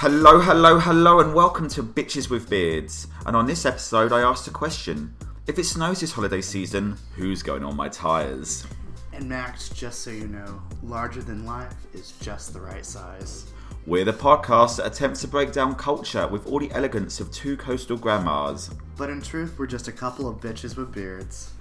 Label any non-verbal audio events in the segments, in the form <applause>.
Hello, hello, hello, and welcome to Bitches with Beards. And on this episode, I asked a question. If it snows this holiday season, who's going on my tyres? And Max, just so you know, larger than life is just the right size. We're the podcast that attempts to break down culture with all the elegance of two coastal grandmas. But in truth, we're just a couple of bitches with beards.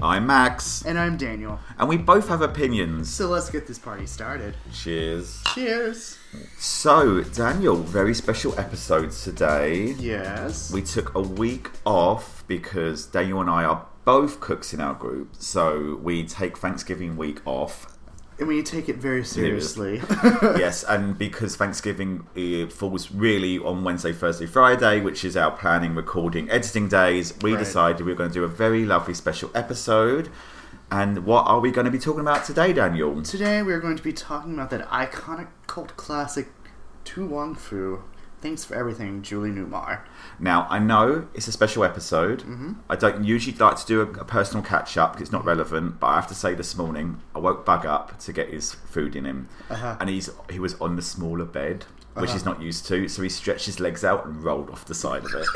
I'm Max, And I'm Daniel. and we both have opinions. So let's get this party started. Cheers. Cheers. So, Daniel, very special episode today. Yes. We took a week off because Daniel and I are both cooks in our group, so we take Thanksgiving week off. And we take it very seriously. <laughs> yes, and because Thanksgiving uh, falls really on Wednesday, Thursday, Friday, which is our planning, recording, editing days, we Right. decided we were going to do a very lovely special episode. And what are we going to be talking about today, Daniel? Today we're going to be talking about that iconic cult classic To Wong Foo. Thanks for everything, Julie Newmar. Now, I know it's a special episode. Mm-hmm. I don't usually like to do a, a personal catch up because it's not relevant, but I have to say this morning I woke Bug up to get his food in him, Uh-huh. and he's he was on the smaller bed, which Uh-huh. he's not used to, so he stretched his legs out and rolled off the side of it.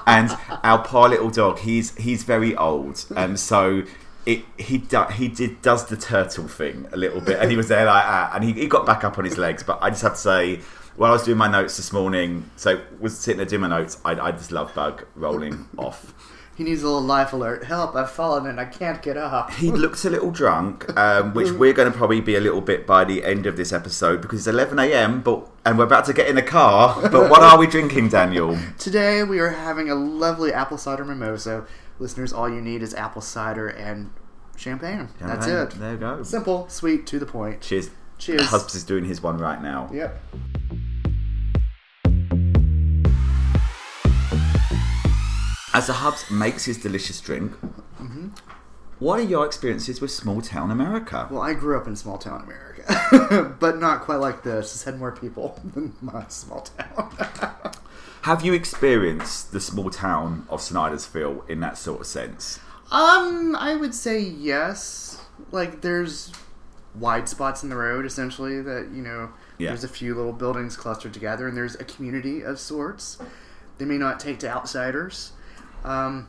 <laughs> and our poor little dog, he's he's very old, and so. It, he do, he did does the turtle thing a little bit, and he was there like that, and he, he got back up on his legs. But I just have to say, while I was doing my notes this morning, so was sitting there doing my notes, I, I just love Bug rolling <laughs> off. He needs a little life alert. Help, I've fallen and I can't get up. He looks a little drunk, um, which we're going to probably be a little bit by the end of this episode because it's 11 a.m. But and we're about to get in the car. But what are we drinking, Daniel? <laughs> Today we are having a lovely apple cider mimosa. Listeners, all you need is apple cider and champagne. That's it. There you go. Simple, sweet, to the point. Cheers. Cheers. Hubs is doing his one right now. Yep. As the Hubs makes his delicious drink, Mm-hmm. what are your experiences with small town America? Well, I grew up in small town America, <laughs> but not quite like this. Just had more people <laughs> than my small town. <laughs> Have you experienced the small town of Snydersville in that sort of sense? um, I would say yes. Like, there's wide spots in the road, essentially, that, you know, Yeah. there's a few little buildings clustered together, and there's a community of sorts. They may not take to outsiders. Um,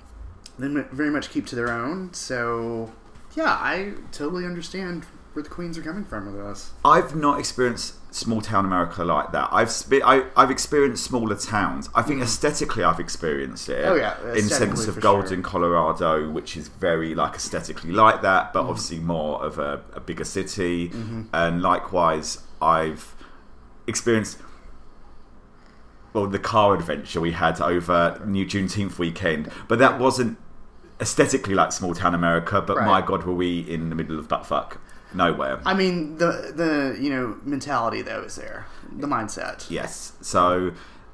they very much keep to their own. So, yeah, I totally understand where the queens are coming from with us. I've not experienced small town America like that. I've spe- I, I've experienced smaller towns. I think aesthetically, I've experienced it. Mm. Oh, yeah, in sense of Golden, sure. Colorado, which is very like aesthetically like that, Mm. but obviously more of a, a bigger city. Mm-hmm. And likewise, I've experienced. Well, the car adventure we had over New Juneteenth weekend, but that wasn't aesthetically like small town America. But Right. my God, were we in the middle of buttfuck nowhere? I mean, the the you know mentality though is there, the mindset. Yes. So,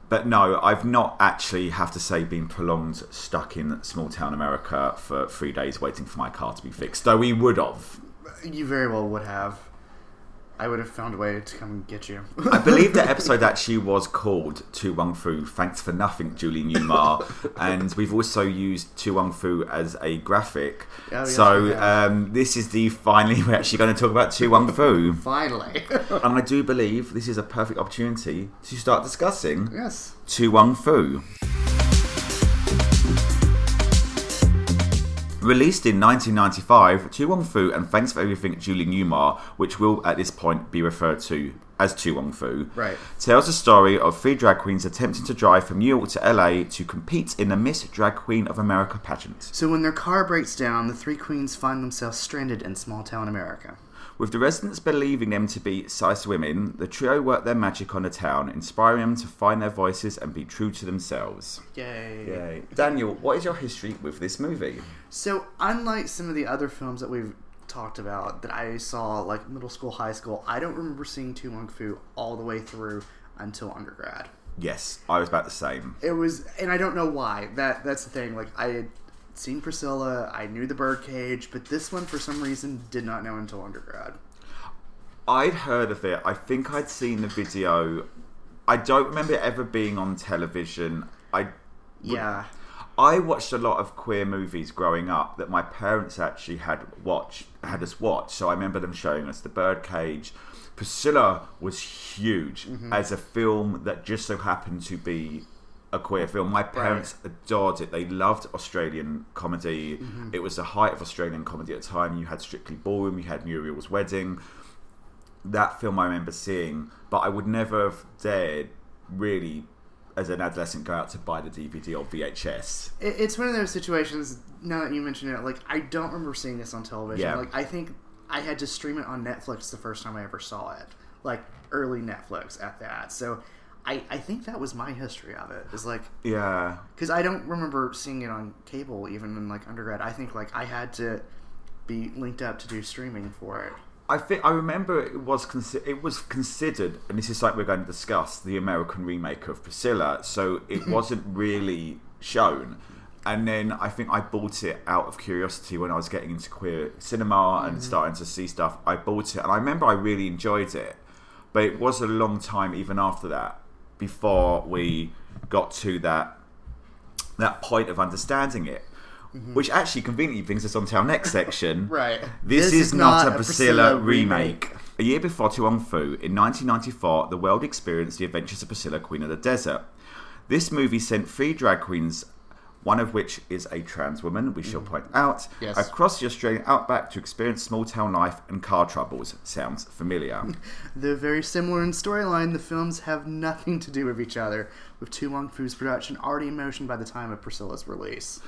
but no, I've not actually have to say been prolonged stuck in small town America for three days waiting for my car to be fixed. Though we would have. You very well would have. I would have found a way to come and get you. <laughs> I believe the <laughs> episode actually was called To Wong Foo. Thanks for nothing, Julie Newmar. <laughs> and we've also used To Wong Foo as a graphic. Oh, so um, this is the finally we're actually going to talk about To Wong Foo. Finally. and I do believe this is a perfect opportunity to start discussing yes. To Wong Foo. Released in 1995, To Wong Foo and Thanks for Everything Julie Newmar, which will at this point be referred to as To Wong Foo, Right. tells the story of three drag queens attempting to drive from New York to LA to compete in the Miss Drag Queen of America pageant. So when their car breaks down, the three queens find themselves stranded in small town America. With the residents believing them to be size women, the trio work their magic on the town, inspiring them to find their voices and be true to themselves. Yay. Yay. Daniel, what is your history with this movie? So unlike some of the other films that we've talked about that I saw like middle school, high school, I don't remember seeing To Wong Foo all the way through until undergrad. Yes, I was about the same. It was, and I don't know why. That that's the thing. Like I had seen Priscilla, I knew the Birdcage, but this one for some reason did not know until undergrad. I'd heard of it. I think I'd seen the video. I don't remember it ever being on television. I Yeah, I watched a lot of queer movies growing up that my parents actually had watched, had us watch. So I remember them showing us The Birdcage. Priscilla was huge Mm-hmm. as a film that just so happened to be a queer film. My parents adored it. They loved Australian comedy. Mm-hmm. It was the height of Australian comedy at the time. You had Strictly Ballroom, you had Muriel's Wedding. That film I remember seeing, but I would never have dared really as an adolescent go out to buy the DVD or VHS. It's one of those situations. Now that you mention it, like I don't remember seeing this on television. Yeah. Like I think I had to stream it on Netflix the first time I ever saw it, like early Netflix at that. So I, I think that was my history of it. Is like Yeah. because I don't remember seeing it on cable even in like undergrad. I think like I had to be linked up to do streaming for it. I think I remember it was consi- it was considered, and this is like we're going to discuss, the American remake of Priscilla. So it <laughs> wasn't really shown. And then I think I bought it out of curiosity when I was getting into queer cinema and mm-hmm. starting to see stuff. I bought it, and I remember I really enjoyed it. But it was a long time, even after that, before we got to that that point of understanding it. Mm-hmm. Which actually conveniently brings us on to our next section. <laughs> Right. This, is, not, a Priscilla, remake. A year before To Wong Foo, in 1994, the world experienced the adventures of Priscilla, Queen of the Desert. This movie sent three drag queens, one of which is a trans woman, we shall mm-hmm. point out, Yes. across the Australian outback to experience small town life and car troubles. Sounds familiar. <laughs> They're very similar in storyline. The films have nothing to do with each other, with To Wong Foo's production already in motion by the time of Priscilla's release.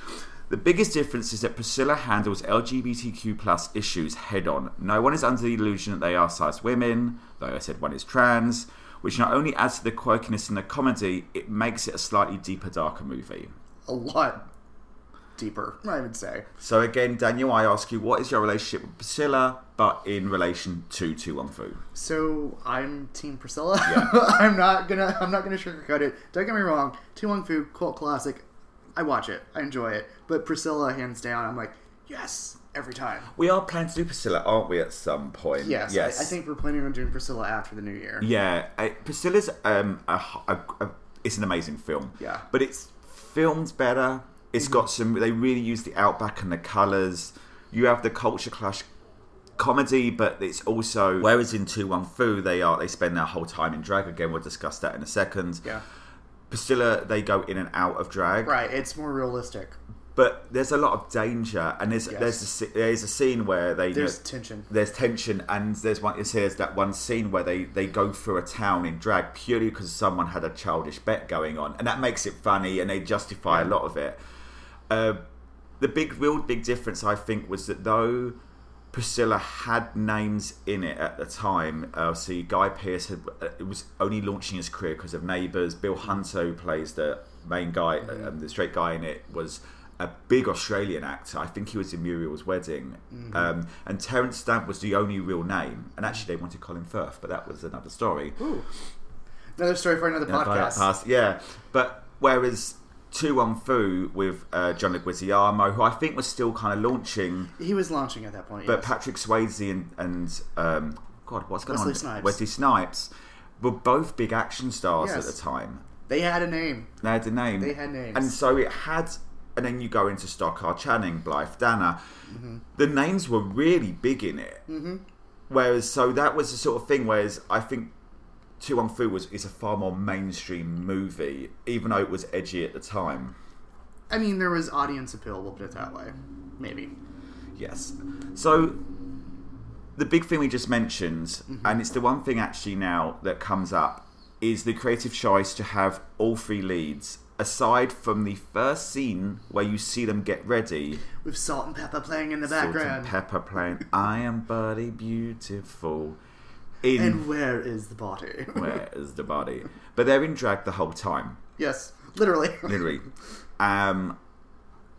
The biggest difference is that Priscilla handles LGBTQ plus issues head on. No one is under the illusion that they are size women, though I said one is trans, which not only adds to the quirkiness in the comedy, it makes it a slightly deeper, darker movie. A lot deeper, I would say. So again, Daniel, I ask you, what is your relationship with Priscilla, but in relation to Tu Wong Fu? So I'm Team Priscilla. Yeah. <laughs> I'm not gonna I'm not gonna sugarcoat it. Don't get me wrong. To Wong Foo cult classic. I watch it. I enjoy it. But Priscilla, hands down, I'm like yes every time. We are planning to do Priscilla, aren't we, at some point? Yes. Yes. I, I think we're planning on doing Priscilla after the new year. Yeah, uh, Priscilla's um, a, a, a, it's an amazing film. Yeah. but it's filmed better. It's got mm-hmm. some. They really use the outback and the colours. You have the culture clash comedy, but it's also whereas in To Wong Foo they are they spend their whole time in drag. Again, we'll discuss that in a second. Yeah. Priscilla they go in and out of drag. Right. It's more realistic. But there's a lot of danger, and there's Yes. there's a, there's a scene where they There's tension. there's tension and there's one says that one scene where they they go through a town in drag purely because someone had a childish bet going on and that makes it funny and they justify a lot of it. Uh, the big real big difference i think was that though priscilla had names in it at the time uh, see guy pearce had uh, it was only launching his career because of neighbours. Bill hunter who plays the main guy um, the straight guy in it was a big Australian actor. I think he was in Muriel's Wedding. Um, and Terence Stamp was the only real name. And actually, they wanted Colin Firth, but that was another story. Ooh. Another story for another podcast. past- yeah. But whereas To Wong Foo with uh, John Leguizamo, who I think was still kind of launching, He was launching at that point. but yes. Patrick Swayze and, and um, God, what's going Wesley on? Snipes. Wesley Snipes were both big action stars Yes. at the time. they had a name. They had a name. They had names. And so it had, and then you go into Stockard Channing, Blythe Danner. Mm-hmm. The names were really big in it. Mm-hmm. Whereas, so that was the sort of thing. Whereas I think To Wong Foo was is a far more mainstream movie, even though it was edgy at the time. I mean, there was audience appeal. We'll put it that way. Maybe. Yes. So the big thing we just mentioned, and it's the one thing actually now that comes up, is the creative choice to have all three leads. Aside from the first scene where you see them get ready, With Salt-N-Pepa playing in the Salt and background. Pepper playing "I Am Buddy Beautiful." In And where is the body? <laughs> where is the body? But they're in drag the whole time. yes, literally. <laughs> literally. Um,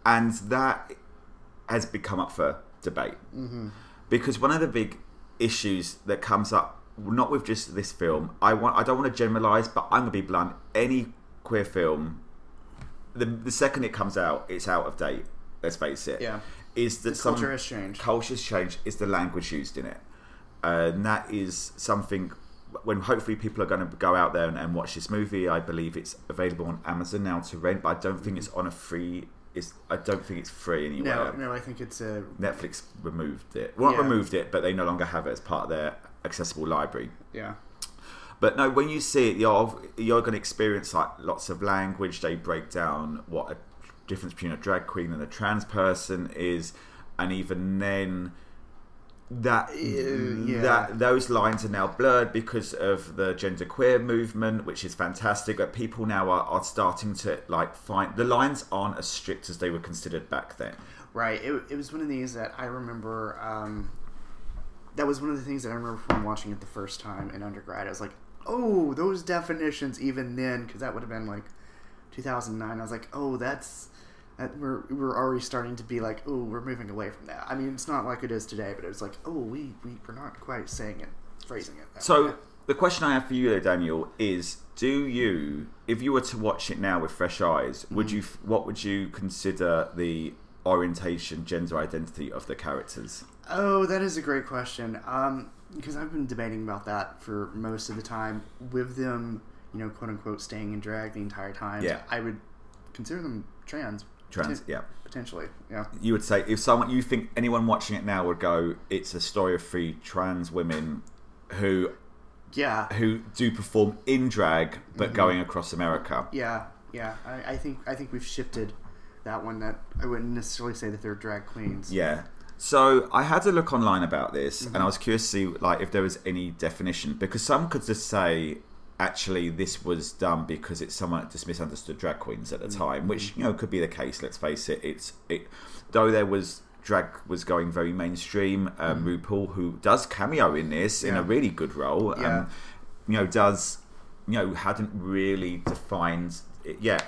and that has become up for debate because one of the big issues that comes up, not with just this film, I want I don't want to generalize, but I'm gonna be blunt. Any queer film, the the second it comes out, it's out of date. Let's face it. Yeah. Is that some culture has changed. Culture's changed. Is the language used in it, uh, and that is something. When hopefully people are going to go out there and, and watch this movie, I believe it's available on Amazon now to rent, but I don't think it's on a free it's I don't think it's free anywhere. No, no, I think it's a Netflix removed it. Well, not removed it, but they no longer have it as part of their accessible library. yeah. But no, when you see it, you're you're going to experience like lots of language. They break down what a difference between a drag queen and a trans person is, and even then, that yeah. that those lines are now blurred because of the gender queer movement, which is fantastic. But people now are, are starting to like find the lines aren't as strict as they were considered back then. Right. It, it was one of these that I remember. Um, that was one of the things that I remember from watching it the first time in undergrad. I was like, oh, those definitions even then, because that would have been like 2009. I was like, oh, that's that we're we're already starting to be like, oh, we're moving away from that. I mean, it's not like it is today, but it was like, oh, we we we're not quite saying it, phrasing it. That way. So the question I have for you, though, Daniel, is: Do you, if you were to watch it now with fresh eyes, would you? What would you consider the orientation, gender identity of the characters? Oh, that is a great question. Um, because I've been debating about that for most of the time. With them, you know, quote unquote, staying in drag the entire time. Yeah. I would consider them trans. Trans, poten- yeah. Potentially, yeah. You would say if someone you think anyone watching it now would go, it's a story of three trans women who Yeah. who do perform in drag but mm-hmm. going across America. Yeah. Yeah. I, I think I think we've shifted that one. That I wouldn't necessarily say that they're drag queens. Yeah. So I had to look online about this, and I was curious to see like if there was any definition because some could just say actually this was done because it's someone that just misunderstood drag queens at the time, which you know could be the case. Let's face it. It's it though there was drag was going very mainstream. Um, RuPaul, who does cameo in this in a really good role, Yeah. um, you know, does you know hadn't really defined it yet.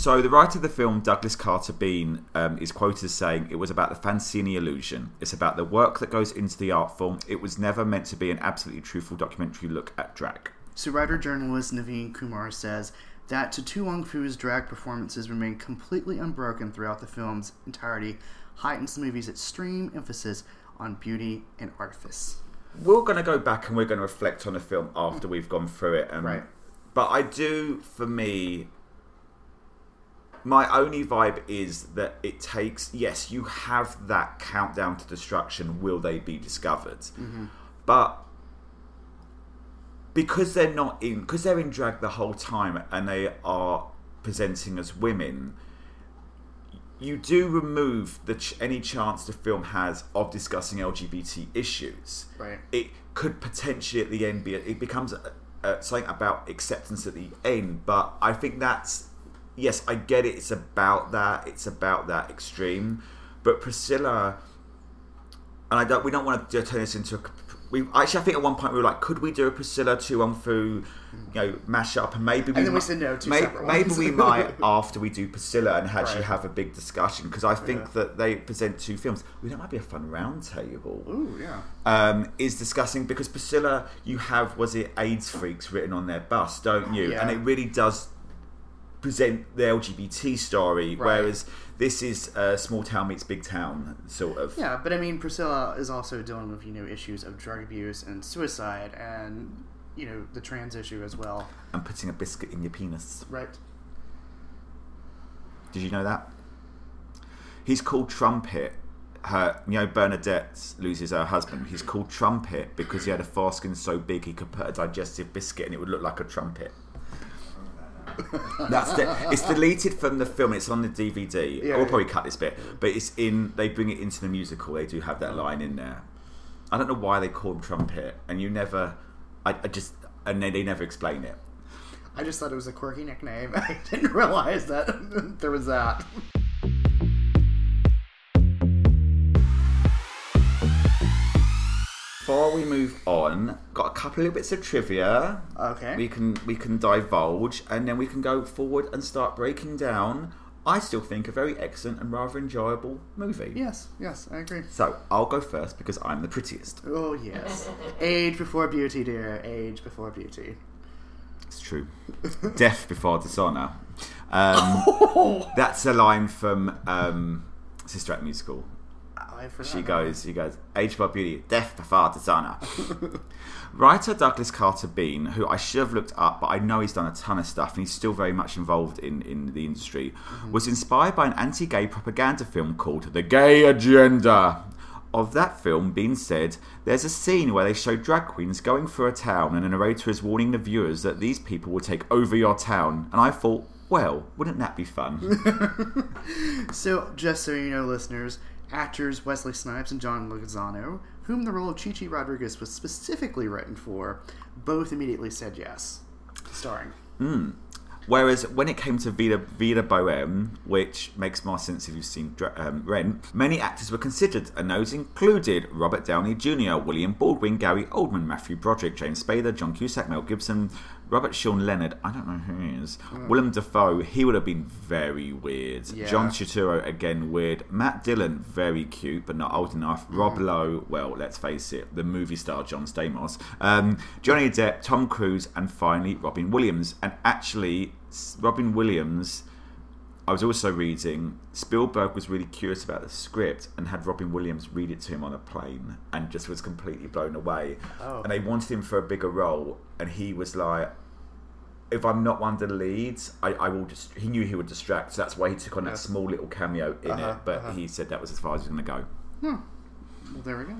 So the writer of the film, Douglas Carter Beane, um, is quoted as saying, "It was about the fantasy and the illusion. It's about the work that goes into the art form. It was never meant to be an absolutely truthful documentary look at drag." So writer journalist Naveen Kumar says that To Tu Wong Fu's drag performances remain completely unbroken throughout the film's entirety, heightens the movie's extreme emphasis on beauty and artifice. We're going to go back and we're going to reflect on the film after we've gone through it. Um, Right. But I do, for me, my only vibe is that it takes. Yes, you have that countdown to destruction. Will they be discovered? Mm-hmm. But because they're not in, because they're in drag the whole time and they are presenting as women, you do remove the ch- any chance the film has of discussing LGBT issues. Right. It could potentially at the end be it becomes something about acceptance at the end, but I think that's yes, I get it. It's about that. It's about that extreme, but Priscilla and I don't. We don't want to turn this into a. We actually, I think at one point we were like, could we do a Priscilla To Wong Foo, you know, mash up, and maybe we And then we said no, two may- separate maybe ones. we might after we do Priscilla and actually Right. have a big discussion because I think Yeah. that they present two films. We that might be a fun round table. Ooh, yeah. Um, is discussing because Priscilla, you have was it AIDS freaks written on their bus, don't you? Yeah. And it really does present the LGBT story, Right. whereas this is uh, small town meets big town sort of. Yeah, but I mean, Priscilla is also dealing with you know issues of drug abuse and suicide, and you know the trans issue as well. And putting a biscuit in your penis. Right. Did you know that? He's called Trumpet. Her, you know, Bernadette loses her husband. He's called Trumpet because he had a foreskin so big he could put a digestive biscuit and it would look like a trumpet. That's the, it's deleted from the film. It's on the DVD. Yeah, we'll yeah. probably cut this bit, but it's in. They bring it into the musical. They do have that line in there. I don't know why they call him Trumpet, and you never. I, I just and they, they never explain it. I just thought it was a quirky nickname. <laughs> I didn't realize that <laughs> there was that. Before we move on, got a couple of bits of trivia. Okay. We can we can divulge, and then we can go forward and start breaking down. I still think a very excellent and rather enjoyable movie. Yes, yes, I agree. So I'll go first because I'm the prettiest. Oh yes, age before beauty, dear. Age before beauty. It's true. Death before dishonor. <laughs> Um, that's a line from um, Sister Act musical. I forgot. She goes, she goes, age by beauty, death by far dishonor. <laughs> Writer Douglas Carter Beane, who I should have looked up, but I know he's done a ton of stuff and he's still very much involved in, in the industry, mm-hmm. was inspired by an anti gay propaganda film called The Gay Agenda. Of that film, Beane said, There's a scene where they show drag queens going through a town and a narrator is warning the viewers that these people will take over your town. And I thought, well, wouldn't that be fun? <laughs> So, just so you know, listeners, actors Wesley Snipes and John Leguizamo, whom the role of Chichi Rodriguez was specifically written for, both immediately said yes starring. Whereas when it came to Vida, Vida Boheme, which makes more sense if you've seen um, Rent, many actors were considered, and those included Robert Downey Jr., William Baldwin, Gary Oldman, Matthew Broderick, James Spader, John Cusack, Mel Gibson, Robert Sean Leonard, I don't know who he is, Willem Dafoe, he would have been very weird. Yeah. John Turturro, again weird. Matt Dillon, very cute, but not old enough. Rob Lowe, well, let's face it, the movie star John Stamos. Um, Johnny Depp, Tom Cruise, and finally Robin Williams. And actually, Robin Williams, I was also reading, Spielberg was really curious about the script and had Robin Williams read it to him on a plane and just was completely blown away. Oh. And they wanted him for a bigger role, and he was like, if I'm not one of the leads, I, I will just. He knew he would distract, so that's why he took on that small little cameo in Uh-huh, it. But uh-huh. he said that was as far as he was going to go. Well, there we go.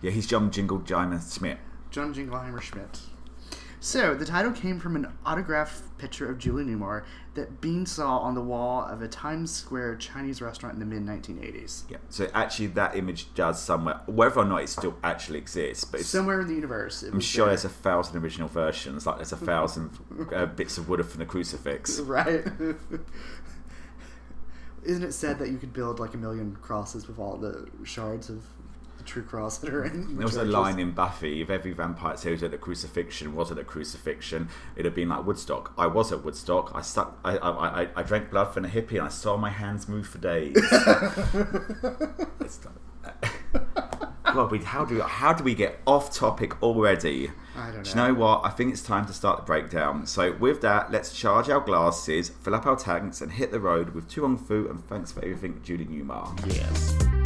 Yeah, he's John Jingle Smith. John Jingleheimer Schmidt. So, the title came from an autographed picture of Julie Newmar that Beane saw on the wall of a Times Square Chinese restaurant in the mid 1980s. Yeah, so actually that image does somewhere, whether or not it still actually exists, but it's, Somewhere in the universe. I'm sure there. there's a thousand original versions. Like there's a thousand <laughs> uh, bits of wood from the crucifix. Right. <laughs> Isn't it said that you could build like a million crosses with all the shards of the true cross that are in? There was a line in Buffy: if every vampire series at the crucifixion wasn't a crucifixion, it'd have been like Woodstock. I was at Woodstock. I stuck. I, I, I, I drank blood from a hippie, and I saw my hands move for days. <laughs> It's like- <laughs> God, we, how do how do we get off topic already? I don't Do you know. know what? I think it's time to start the breakdown. So with that, let's charge our glasses, fill up our tanks, and hit the road with To Wong Foo. And thanks for everything, Julie Newmar. Yes.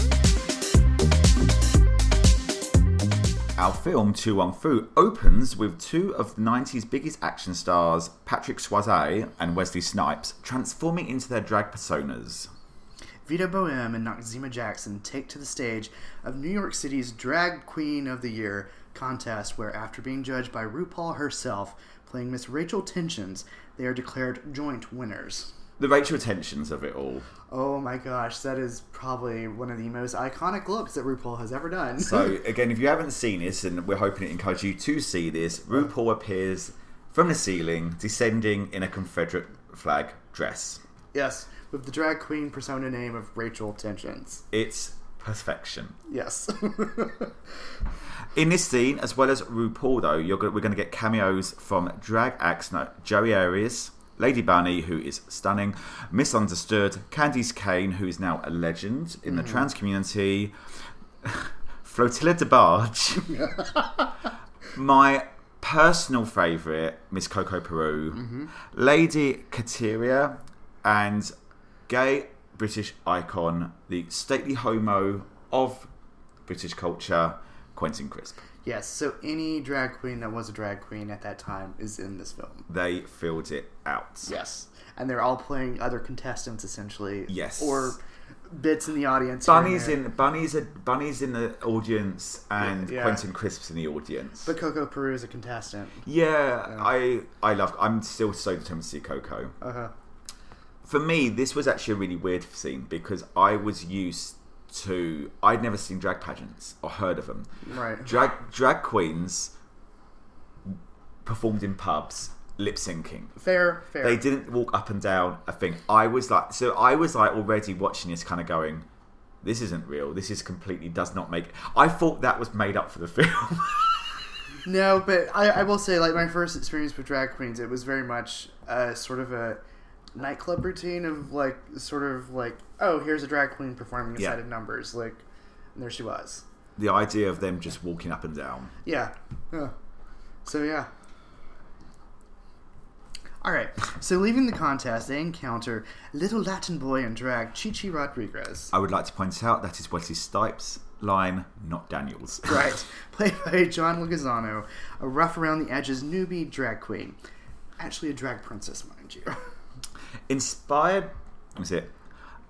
Our film To Wong Foo opens with two of the 90s biggest action stars, Patrick Swayze and Wesley Snipes, transforming into their drag personas. Vida Boheme and Noxeema Jackson take to the stage of New York City's Drag Queen of the Year contest, where after being judged by RuPaul herself, playing Miss Rachel Tensions, they are declared joint winners. The Rachel tensions of it all. Oh my gosh, that is probably one of the most iconic looks that RuPaul has ever done. So <laughs> again, if you haven't seen this, and we're hoping it encourages you to see this, RuPaul appears from the ceiling, descending in a Confederate flag dress. yes, with the drag queen persona name of Rachel Tensions. It's perfection. Yes. <laughs> In this scene, as well as RuPaul, though, we're going to get cameos from drag acts no, Joey Arias, Lady Bunny, who is stunning, Misunderstood, Candis Cayne, who is now a legend in the hmm. trans community, <laughs> Flotilla DeBarge, <laughs> my personal favourite, Miss Coco Peru, mm-hmm. Lady Catiria, and gay British icon, the stately homo of British culture, Quentin Crisp. yes, so any drag queen that was a drag queen at that time is in this film. They filled it out. Yes. And they're all playing other contestants essentially. Yes. Or bits in the audience. Bunny's in Bunny's a, Bunny's in the audience and Yeah. Quentin Crisp's in the audience. But Coco Peru is a contestant. yeah, I I love. I'm still so determined to see Coco. Uh huh. For me, this was actually a really weird scene because I was used to. I'd never seen drag pageants or heard of them. Right. Drag drag queens performed in pubs, lip syncing. Fair, fair. They didn't walk up and down a thing. I was like, so I was like already watching this, kind of going, "This isn't real. This is completely does not make." I thought that was made up for the <laughs> film. No, but I, I will say, like, my first experience with drag queens, it was very much uh, sort of a nightclub routine of, like, sort of like, oh, here's a drag queen performing a Yeah. set of numbers. Like, and there she was. the idea of them just walking up and down. Yeah. yeah. So, yeah. All right. So leaving the contest, they encounter little Latin boy in drag, Chichi Rodriguez. I would like to point out that is Wesley Snipes' line, not Daniels. <laughs> Right. Played by John Leguizamo, a rough around the edges newbie drag queen. Actually, a drag princess, mind you. <laughs> Inspired, see it.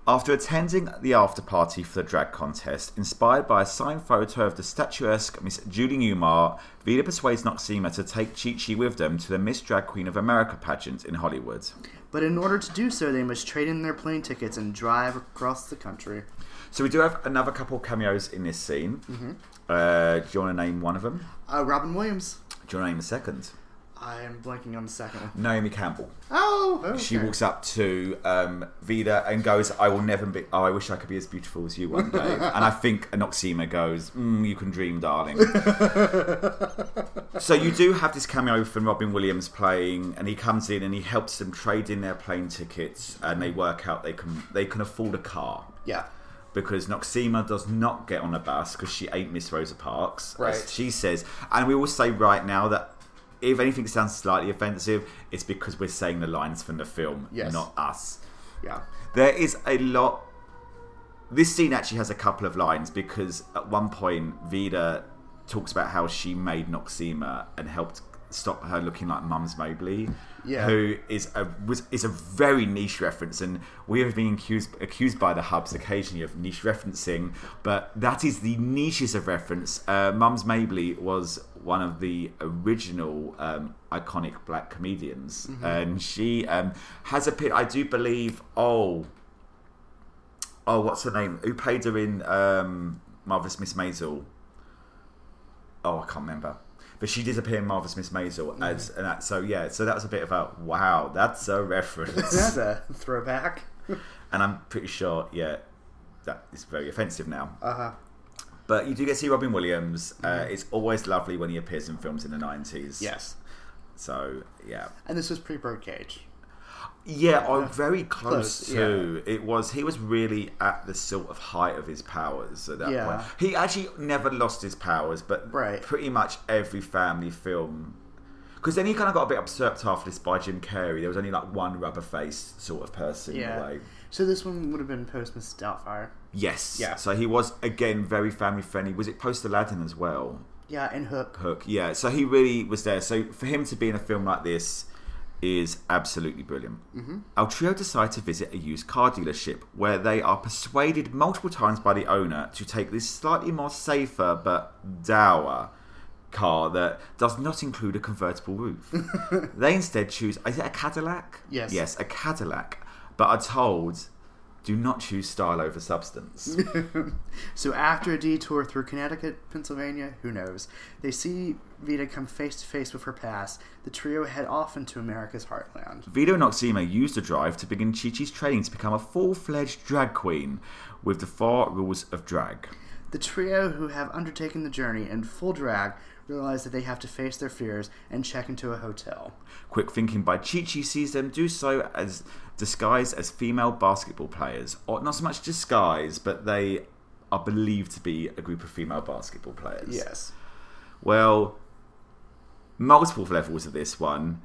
After attending the after party for the drag contest, inspired by a signed photo of the statuesque Miss Julie Newmar, Vida persuades Noxeema to take Chi Chi with them to the Miss Drag Queen of America pageant in Hollywood. But in order to do so, they must trade in their plane tickets and drive across the country. So we do have another couple of cameos in this scene. Uh, do you want to name one of them? Uh, Robin Williams. Do you want to name the second? I am blanking on the second one. Naomi Campbell. Oh, okay. She walks up to um, Vida and goes, "I will never be. Oh, I wish I could be as beautiful as you one day." <laughs> and I think Anoxima goes, mm, "You can dream, darling." <laughs> so you do have this cameo from Robin Williams playing, and he comes in and he helps them trade in their plane tickets, and they work out they can they can afford a car Yeah. because Noxeema does not get on a bus because she ain't Miss Rosa Parks, Right. as she says. And we will say right now that if anything sounds slightly offensive, it's because we're saying the lines from the film, Yes. not us. Yeah. There is a lot. This scene actually has a couple of lines because at one point Vida talks about how she made Noxeema and helped stop her looking like Moms Mabley, Yeah. who is a was is a very niche reference, and we have been accused accused by the hubs occasionally of niche referencing, but that is the nichest of reference. Uh, Moms Mabley was one of the original um, iconic black comedians, and she um, has appeared. I do believe. Oh, oh, what's her name? Who played her in um, Marvelous Miss Maisel? Oh, I can't remember. But she did appear in Marvelous Miss Maisel as and that. So yeah, so that was a bit of a wow. That's a reference, <laughs> That's a throwback. <laughs> and I'm pretty sure yeah, that is very offensive now. Uh huh. But you do get to see Robin Williams. Uh, it's always lovely when he appears in films in the nineties. Yes. So yeah, And this was pre Birdcage. yeah, I'm very close, Close, to. It was he was really at the sort of height of his powers at that Yeah. point. He actually never lost his powers, but Right. pretty much every family film. Because then he kind of got a bit usurped after this by Jim Carrey. There was only like one rubber face sort of person in a Yeah. way. So this one would have been post Mrs. Doubtfire. Yes. Yeah. So he was again very family friendly. Was it post Aladdin as well? Yeah, and Hook. Hook. Yeah. So he really was there. So for him to be in a film like this is absolutely brilliant. Mm-hmm. Our trio decide to visit a used car dealership where they are persuaded multiple times by the owner to take this slightly more safer but dour car that does not include a convertible roof. <laughs> they instead choose is it a Cadillac? Yes. Yes, a Cadillac, but are told do not choose style over substance. <laughs> So after a detour through Connecticut, Pennsylvania, who knows, they see Vida come face to face with her past. The trio head off into America's heartland. Vida and Noxeema use the drive to begin Chi-Chi's training to become a full-fledged drag queen with the four rules of drag. The trio who have undertaken the journey in full drag realize that they have to face their fears and check into a hotel. Quick thinking by Chi-Chi sees them do so as disguised as female basketball players, or not so much disguise, but they are believed to be a group of female basketball players. Yes. Well, multiple levels of this one.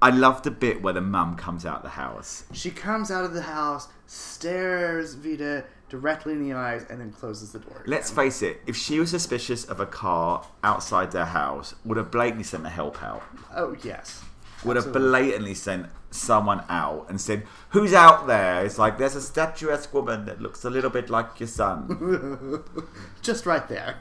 I love the bit where the mum comes out of the house. She comes out of the house, stares Vida directly in the eyes, and then closes the door. Let's face it, if she was suspicious of a car outside their house, would have blatantly sent a help out. Oh, yes. Would have Absolutely. blatantly sent someone out and said, Who's out there? It's like, there's a statuesque woman that looks a little bit like your son. <laughs> Just right there.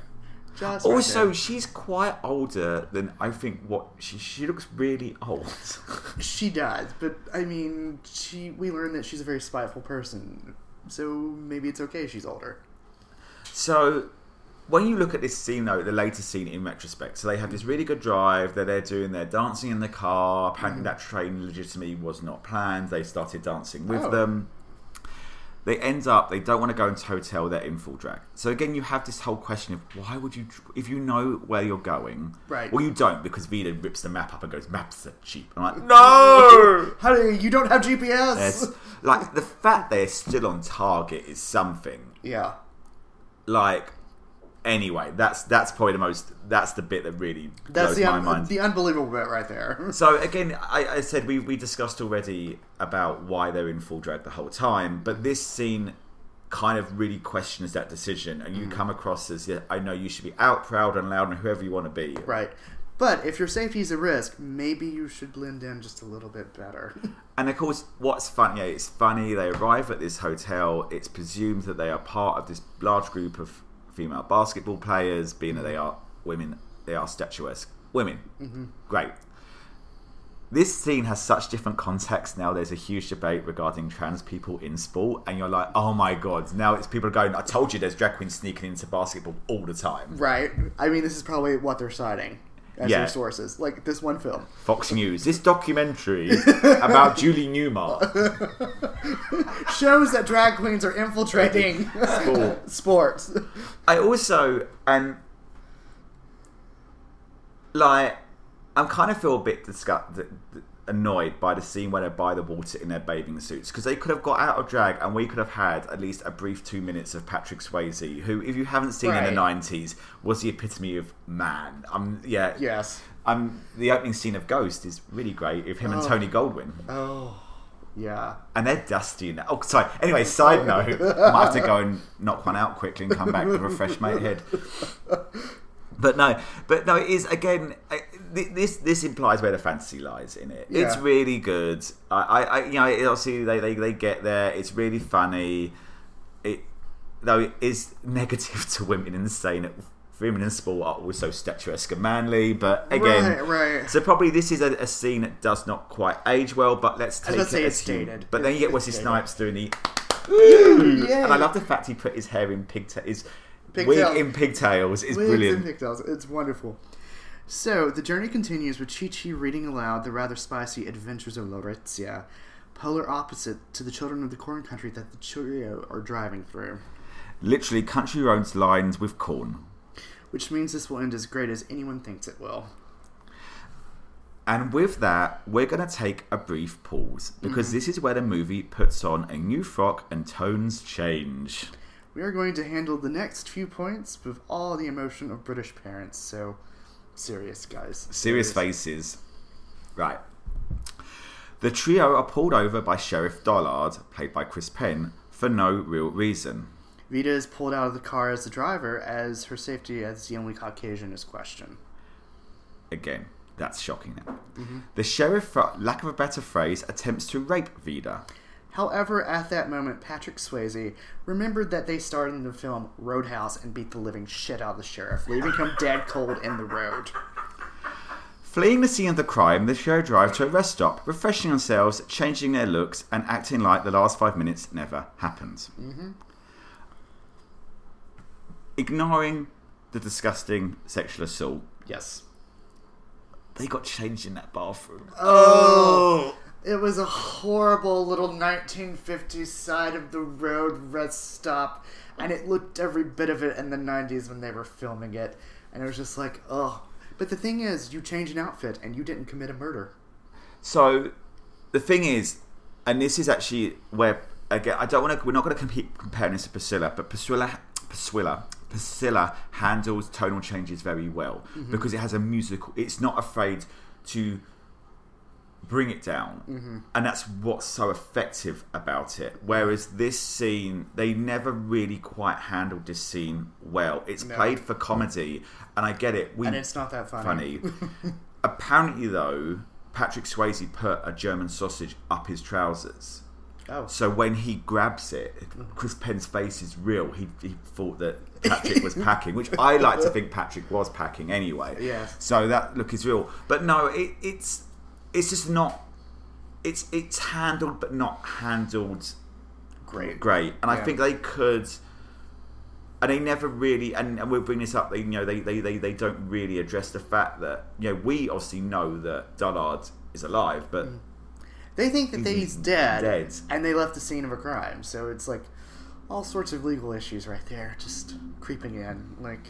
Just right also, there. she's quite older than I think what she she looks really old. <laughs> She does, but I mean, she. We learned that she's a very spiteful person, so maybe it's okay she's older. So, when you look at this scene, though, the later scene in retrospect, so they have this really good drive. That they're doing their dancing in the car. Apparently, mm-hmm. that train legitimately was not planned. They started dancing with Oh. them. They end up. They don't want to go into hotel. They're in full drag. So again, you have this whole question of why would you, if you know where you're going, Right. Well, you don't because Vida rips the map up and goes, "Maps are cheap." I'm like, no. Honey, you don't have GPS. Like the fact they're still on target is something Yeah. like anyway, that's that's probably the most. That's the bit that really That's blows the my un- mind. the unbelievable bit right there. <laughs> So again, I, I said we, we discussed already about why they're in full drag the whole time, but this scene kind of really questions that decision, and Mm. you come across as yeah, I know you should be out, proud, and loud, and whoever you want to be. Right. But if your safety is a risk, maybe you should blend in just a little bit better. <laughs> And of course, what's funny? Yeah, it's funny. They arrive at this hotel. It's presumed that they are part of this large group of female basketball players, being that they are women. They are statuesque women. Mm-hmm. Great. This scene has such different context now. There's a huge debate regarding trans people in sport, and you're like, oh my god! Now it's people are going. I told you, there's drag queens sneaking into basketball all the time. right. I mean, this is probably what they're citing as Yeah. their sources. Like this one film. Fox News. This documentary about <laughs> Julie Newmar. <laughs> Shows that drag queens are infiltrating Sport. <laughs> sports. I also and like I'm kind of feel a bit disgust, annoyed by the scene where they buy the water in their bathing suits because they could have got out of drag and we could have had at least a brief two minutes of Patrick Swayze, who, if you haven't seen in the '90s, was the epitome of man. Um, yeah, Yes. Um, the opening scene of Ghost is really great with him and Oh. Tony Goldwyn. Oh. Yeah. And they're dusty now. Oh, sorry. Anyway, side note. I might have to go and knock one out quickly and come back with a fresh mate head. <laughs> But no, but no, it is again. Th- This this implies where the fantasy lies in it. It's really good. I, I, I you know, it obviously they, they they get there. It's really funny. It though it is negative <laughs> to women in saying that women in sport are also statuesque and manly. But again, Right, right. so probably this is a, a scene that does not quite age well. But let's take it as dated. But then you get Wesley dated. Snipes doing the. Yeah. And I love the fact he put his hair in pigtail. His Pigtails. wig in pigtails is Wigs brilliant. and pigtails. It's wonderful. So the journey continues with Chi Chi reading aloud the rather spicy Adventures of Lauretia, polar opposite to the children of the corn country that the trio are driving through. Literally, country roads lined with corn. Which means this will end as great as anyone thinks it will. And with that, we're going to take a brief pause because Mm-hmm. this is where the movie puts on a new frock and tones change. We are going to handle the next few points with all the emotion of British parents. So, serious, guys. Serious faces. Right. The trio are pulled over by Sheriff Dollard, played by Chris Penn, for no real reason. Vida is pulled out of the car as the driver, as her safety as the only Caucasian is questioned. Again, that's shocking now. Mm-hmm. The sheriff, for lack of a better phrase, attempts to rape Vida. However, at that moment, Patrick Swayze remembered that they starred in the film Roadhouse and beat the living shit out of the sheriff, leaving him dead cold in the road. Fleeing the scene of the crime, the trio drive to a rest stop, refreshing themselves, changing their looks, and acting like the last five minutes never happened. Mm-hmm. Ignoring the disgusting sexual assault, Yes. they got changed in that bathroom. Oh! It was a horrible little 1950s side of the road rest stop, and it looked every bit of it in the 90s when they were filming it. And it was just like, oh. But the thing is, you change an outfit and you didn't commit a murder. So the thing is, and this is actually where again I don't want to. We're not going to compete comparing this to Priscilla, but Priscilla, Priscilla, Priscilla handles tonal changes very well mm-hmm. because it has a musical. It's not afraid to bring it down, mm-hmm. and that's what's so effective about it. Whereas this scene, they never really quite handled this scene well. It's No. played for comedy, and I get it. We And it's not that funny. funny. <laughs> Apparently, though, Patrick Swayze put a German sausage up his trousers. Oh. So when he grabs it, Chris Penn's face is real. He, he thought that Patrick was <laughs> packing, which I like to think Patrick was packing anyway. Yes. So that look is real. But no, it, it's it's just not. It's it's handled, but not handled Great. great. And I think they could, and they never really. And, and we'll bring this up. They, you know, they, they, they, they don't really address the fact that you know we obviously know that Dullard is alive, but They think that he's dead, dead. and they left the scene of a crime. So it's like all sorts of legal issues right there, just creeping in. Like,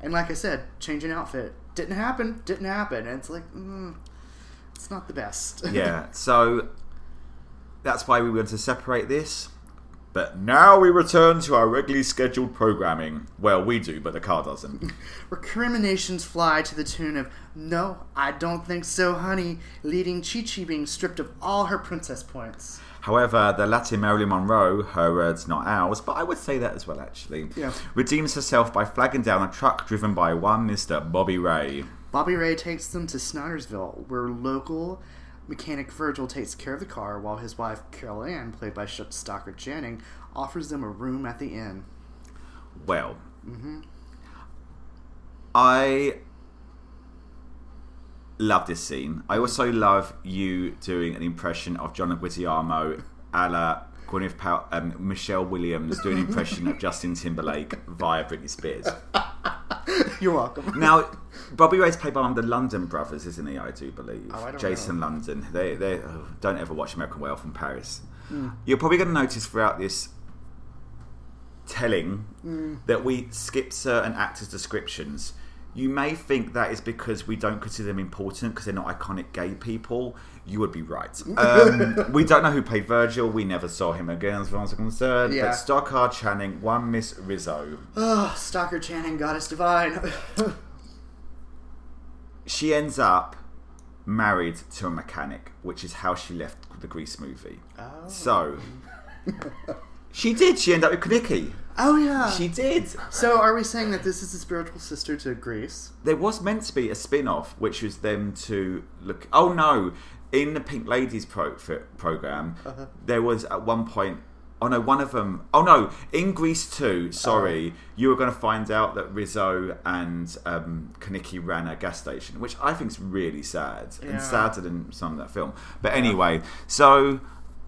and like I said, changing outfit didn't happen. Didn't happen. And it's like, mm, it's not the best. <laughs> yeah. So that's why we want to separate this. But now we return to our regularly scheduled programming. Well, we do, but the car doesn't. <laughs> Recriminations fly to the tune of "No, I don't think so, honey," leading Chi Chi being stripped of all her princess points. However, the Latin Marilyn Monroe, her words, not ours, but I would say that as well, actually, Yeah. redeems herself by flagging down a truck driven by one Mr. Bobby Ray. Bobby Ray takes them to Snydersville, where local mechanic Virgil takes care of the car, while his wife Carol Ann, played by Stockard Channing, offers them a room at the inn. Well, mm-hmm. I love this scene. I also love you doing an impression of John Leguizamo a la Gwyneth Pal- um, Michelle Williams doing an impression of Justin Timberlake via Britney Spears. <laughs> You're welcome. Now, Bobby Ray's played by one of the London brothers, isn't he? I do believe. Oh, I Jason London. They, they oh, don't ever watch American Werewolf in Paris. You're probably going to notice throughout this telling that we skip certain actors' descriptions. You may think that is because we don't consider them important because they're not iconic gay people. You would be right. <laughs> Um, we don't know who played Virgil. We never saw him again, as far as I'm concerned. Yeah. But Stockard Channing, one Miss Rizzo. Oh, Stockard Channing, Goddess Divine. <laughs> she ends up married to a mechanic, which is how she left the Grease movie. Oh. So she did. She ended up with Kenickie. oh yeah. She did. So are we saying that this is a spiritual sister to Grease? There was meant to be a spin-off, which was them to look. Oh no! In the Pink Ladies pro- program, Uh-huh. there was at one point. Oh no, one of them. Oh no, in Grease 2, sorry, you were going to find out that Rizzo and um, Kenickie ran a gas station, which I think is really sad Yeah. and sadder than some of that film. But anyway, so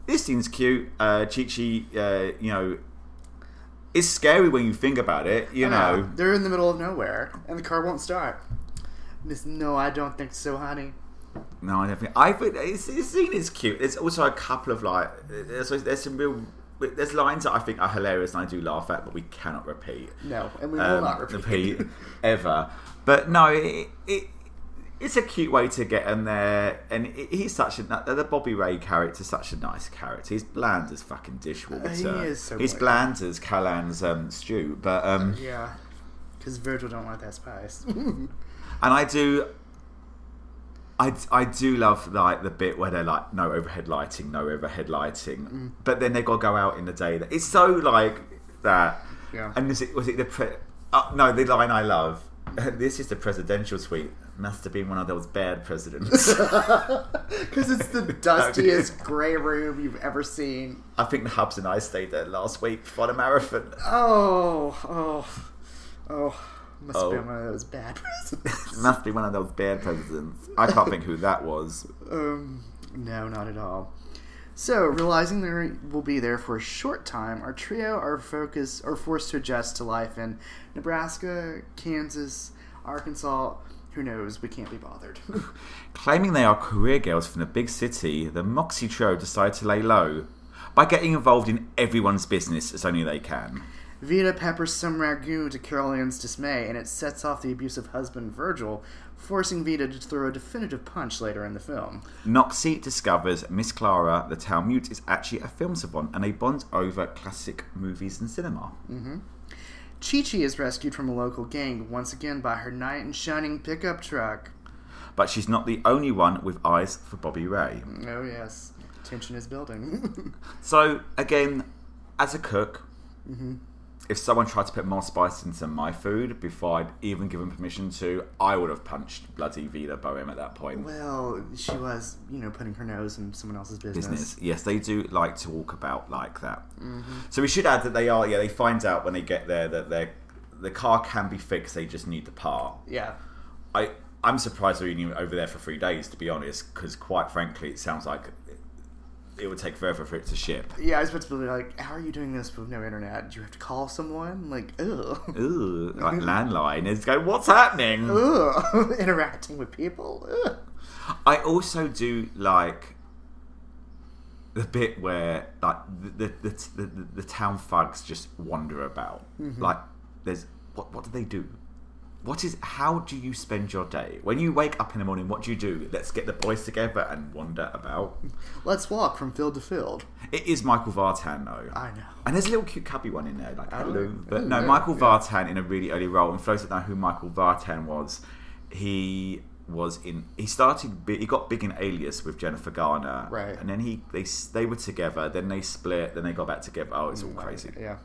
this scene's cute. Uh, Chi Chi, uh, you know, it's scary when you think about it. You know, Yeah, they're in the middle of nowhere, and the car won't start. Miss, no, I don't think so, honey. No, I don't think. I think it's, this scene is cute. There's also a couple of like, there's, there's some real, there's lines that I think are hilarious and I do laugh at, but we cannot repeat. No, and we will Um, not repeat. ever. But no, it, it it's a cute way to get in there, and it, he's such a the Bobby Ray character, such a nice character. He's bland as fucking dishwater. Uh, he is so he's bland. bland as Callan's um, stew, but um, yeah, because Virgil don't like that spice. <laughs> and I do. I, I do love like the bit where they're like no overhead lighting, no overhead lighting, Mm. but then they've got to go out in the day. It's so like that. Yeah. And was it was it the pre- uh, no the line I love? <laughs> This is the presidential suite. Must have been one of those bad presidents. <laughs> Because it's the <laughs> dustiest gray room you've ever seen. I think the Hubs and I stayed there last week for the marathon. Oh, oh, oh. Must Oh. have been one of those bad <laughs> presidents. Must be one of those bad presidents. I can't think who that was. um, no, not at all. So, realizing they will be there for a short time, our trio are focused are forced to adjust to life in Nebraska, Kansas, Arkansas. Who knows? We can't be bothered. <laughs> Claiming they are career girls from the big city, the Moxie Trio decide to lay low by getting involved in everyone's business as only they can. Vida peppers some ragu to Carol Ann's dismay, and it sets off the abusive husband Virgil, forcing Vida to throw a definitive punch later in the film. Noxie discovers Miss Clara, the town mute, is actually a film savant and they bond over classic movies and cinema. Mm-hmm. Chi Chi is rescued from a local gang, once again by her knight in shining pickup truck. But she's not the only one with eyes for Bobby Ray. Oh, yes. Tension is building. <laughs> So, again, as a cook, mm-hmm. If someone tried to put more spice into my food before I'd even given permission to, I would have punched bloody Vida Boheme at that point. well, she was, you know, putting her nose in someone else's business. business. Yes, they do like to walk about like that. Mm-hmm. So we should add that they are. Yeah, they find out when they get there that their the car can be fixed. They just need the part. Yeah. I I'm surprised they're even over there for three days. To be honest, because quite frankly, it sounds like it, would take forever for it to ship. Yeah, I was about to be like, how are you doing this with no internet? Do you have to call someone? Like, ugh. Ooh, <laughs> like landline is going. What's happening? Ugh. <laughs> Interacting with people? Ugh. I also do like the bit where like the the, the, the, the town thugs just wander about. Mm-hmm. Like there's what what do they do? What is? How do you spend your day when you wake up in the morning? What do you do? Let's get the boys together and wander about. Let's walk from field to field. It is Michael Vartan though. I know. And there's a little cute cubby one in there, like oh, hello. But oh, no, Michael. Vartan in a really early role. And for those that know who Michael Vartan was, he was in. He started. He got big in Alias with Jennifer Garner, Right. And then he they they were together. Then they split. Then they got back together. Oh, it's all crazy. Yeah.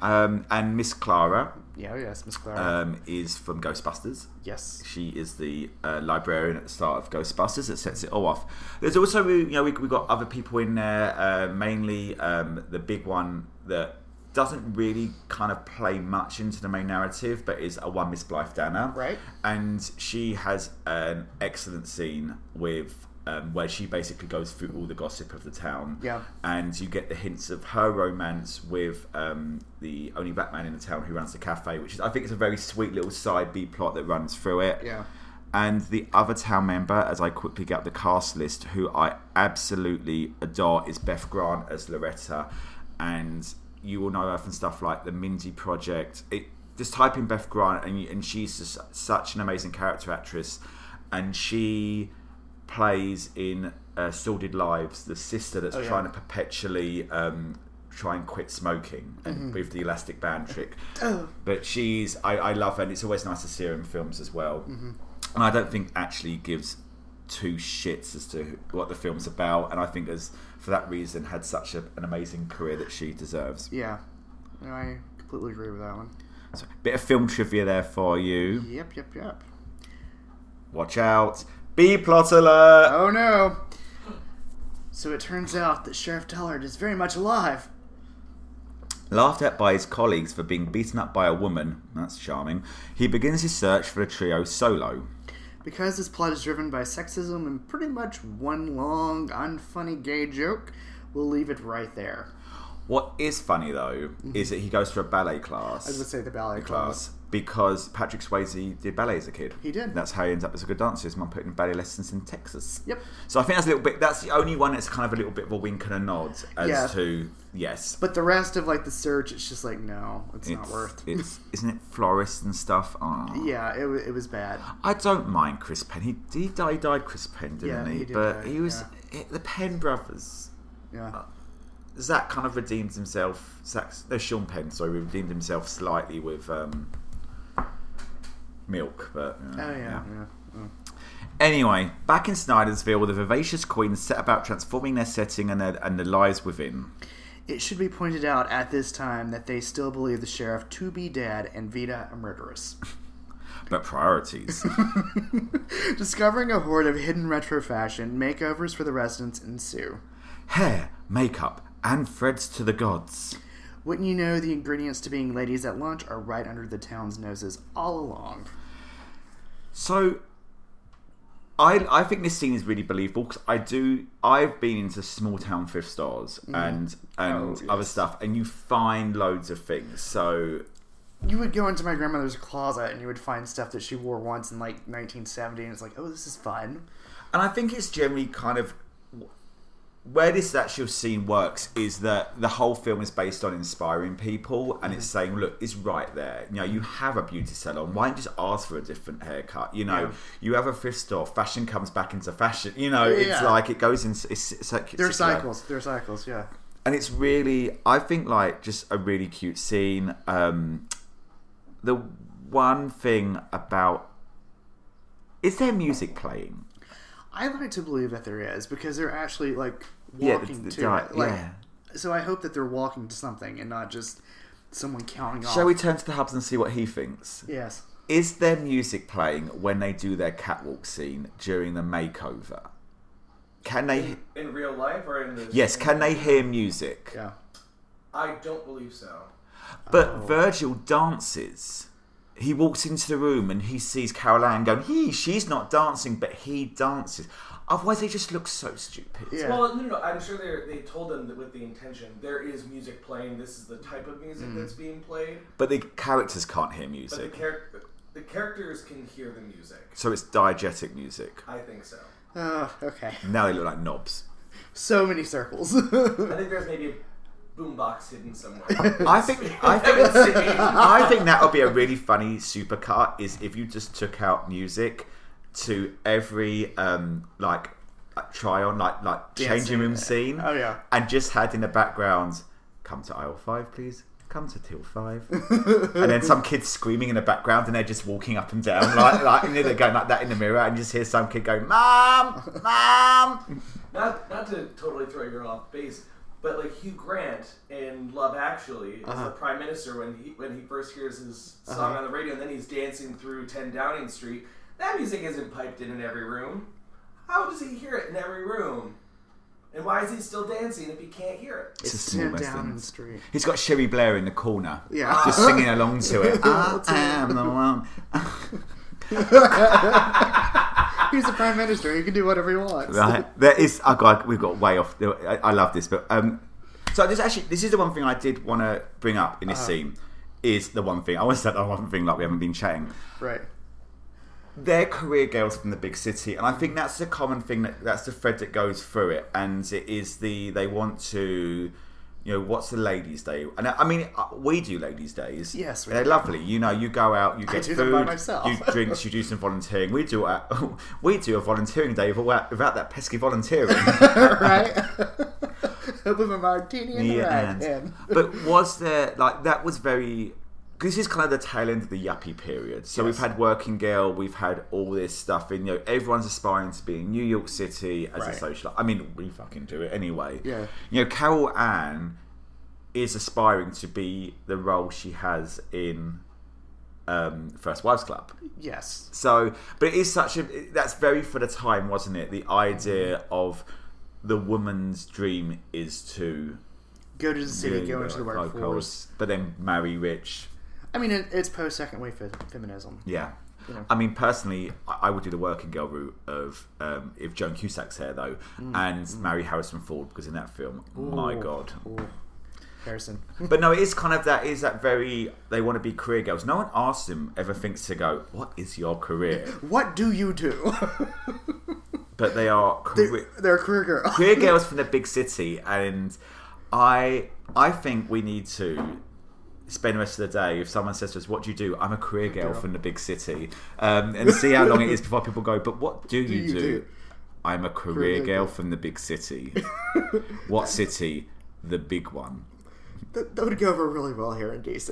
Um, and Miss Clara Yeah. Yes, Miss Clara. um, is from Ghostbusters. yes. She is the uh, librarian at the start of Ghostbusters that sets it all off. There's also, you know, we, we've got other people in there, uh, mainly um, the big one that doesn't really kind of play much into the main narrative, but is a one Miss Blythe Danner. Right. And she has an excellent scene with. Um, where she basically goes through all the gossip of the town, Yeah. and you get the hints of her romance with um, the only black man in the town who runs the cafe, which is I think is a very sweet little side B plot that runs through it. Yeah. And the other town member, as I quickly get the cast list, who I absolutely adore, is Beth Grant as Loretta, and you will know her from stuff like the Mindy Project. It just type in Beth Grant, and and she's just such an amazing character actress, and she plays in uh, Sordid Lives the sister that's Oh, yeah. trying to perpetually um, try and quit smoking Mm-hmm. with the elastic band trick. <laughs> Oh. But she's I, I love her, and it's always nice to see her in films as well. Mm-hmm. And I don't think actually gives two shits as to what the film's about, and I think has for that reason had such a, an amazing career that she deserves. Yeah. I completely agree with that one. So, bit of film trivia there for you. Yep. Yep. Yep. Watch out. B plot alert. Oh no! So it turns out that Sheriff Dollard is very much alive. Laughed at by his colleagues for being beaten up by a woman, that's charming, he begins his search for the trio solo. Because this plot is driven by sexism and pretty much one long, unfunny gay joke, we'll leave it right there. What is funny though is mm-hmm. that he goes to a ballet class. I was gonna say the ballet class class. Because Patrick Swayze did ballet as a kid. He did. That's how he ends up as a good dancer. His mum put him in ballet lessons in Texas. Yep. So I think that's a little bit. That's the only one that's kind of a little bit of a wink and a nod as Yeah. to yes. But the rest of like the search, it's just like no, it's, not worth. It's <laughs> isn't it florist and stuff? Oh. yeah, it, it was bad. I don't mind Chris Penn. He, he died, he died Chris Penn, didn't Yeah, he? he did but die, he was it, the Penn brothers. Yeah. Zach kind of redeemed himself. Zach, no, Sean Penn, sorry, redeemed himself slightly with um, milk, but uh, Oh yeah. yeah. Oh. Anyway, back in Snydersville, the vivacious queens set about transforming their setting and their, and the lives within. It should be pointed out at this time that they still believe the sheriff to be dead and Vida a murderess. <laughs> But priorities. <laughs> Discovering a hoard of hidden retro fashion, makeovers for the residents ensue. Hair, makeup, and threads to the gods. Wouldn't you know the ingredients to being ladies at lunch are right under the town's noses all along? So, I I think this scene is really believable because I do. I've been into small town thrift stores mm-hmm. and and Oh, other stuff, and you find loads of things. So You would go into my grandmother's closet and you would find stuff that she wore once in like 1970, and it's like, oh, this is fun. And I think it's generally kind of where this actual scene works is that the whole film is based on inspiring people and it's saying, look, it's right there. You know, you have a beauty salon. Why don't you just ask for a different haircut? You know, Yeah. you have a thrift store. Fashion comes back into fashion. You know, it's like it goes in. It's, it's like There are cycles. There are cycles. Yeah. and it's really i think like just a really cute scene um the one thing about is there music playing I like to believe that there is because they're actually like Yeah, the- walking the to di- it. Like, yeah. So I hope that they're walking to something and not just someone counting off. shall we turn to the hubs and see what he thinks Yes. is there music playing when they do their catwalk scene during the makeover can they In real life or in the yes can they hear music Yeah. I don't believe so. But Oh. Virgil dances. He walks into the room and he sees Carol Ann going, he, she's not dancing, but he dances. Otherwise, they just look so stupid. Yeah. Well, no, no, no. I'm sure they they told them that with the intention there is music playing. This is the type of music Mm. that's being played. But the characters can't hear But the music. character the characters can hear the music. So it's diegetic music. I think so. Oh, okay. Now they look like knobs. So many circles. I think there's maybe a boombox hidden somewhere. <laughs> I think I think I think that would be a really funny supercut is if you just took out music to every um like try on like like Dancing. changing room scene. Oh, yeah. And just had in the background, come to aisle five, please. Come to till five, <laughs> and then some kids screaming in the background, and they're just walking up and down like <laughs> like and they're going like that in the mirror, and you just hear some kid going, "Mom, mom." not not to totally throw you off base, but like Hugh Grant in Love Actually is Uh-huh. the prime minister when he when he first hears his song Uh-huh. on the radio, and then he's dancing through 10 Downing Street. That music isn't piped in in every room. How does he hear it in every room? And why is he still dancing if he can't hear it? It's a It's small 10 West Downing End. Street. He's got Cherie Blair in the corner, Yeah. just singing along to it. <laughs> I am the one. <laughs> He's the prime minister. He can do whatever he wants. right? There is. Oh God, we've got way off. I, I love this, but um, so this actually, this is the one thing I did want to bring up in this scene. Is the one thing I want to say the one thing like we haven't been chatting. Right. They're career girls from the big city, and I think that's the common thing that that's the thread that goes through it, and it is the they want to. You know what's the ladies' day? And I I mean, uh, we do ladies' days. Yes, we they're do. lovely. You know, you go out, you get do food, them by myself. you drinks, you do some volunteering. We do a, <laughs> we do a volunteering day without, without that pesky volunteering. <laughs> right? <laughs> With a martini in Yeah, hand. but was there like that was very this is kind of the tail end of the yuppie period. So we've had Working Girl, we've had all this stuff in you know everyone's aspiring to be in New York City as Right. a social. I mean, we fucking do it anyway. Yeah. You know, Carol Ann is aspiring to be the role she has in um, First Wives Club. Yes. So, but it is such a that's very for the time, wasn't it? The idea of the woman's dream is to Go to the city, go into the workforce. locals, but then marry rich. I mean, it, it's post second wave feminism. Yeah. Yeah. I mean, personally, I would do the working girl route of um, if Joan Cusack's here though, and marry Harrison Ford because in that film, my Mm. God. Ooh. Harrison. <laughs> But no, it is kind of that. Is that very? They want to be career girls. No one asks them ever thinks to go. What is your career? <laughs> What do you do? <laughs> But they are career, they're, they're a career girl. career girls from the big city, and I I think we need to spend the rest of the day if someone says to us, "What do you do?" I'm a career girl from the big city, um, and see how long it is before people go. But what do <laughs> you, you do? do? I'm a career Career girl girl. from the big city. <laughs> what city? The big one. That, that would go over really well here in DC.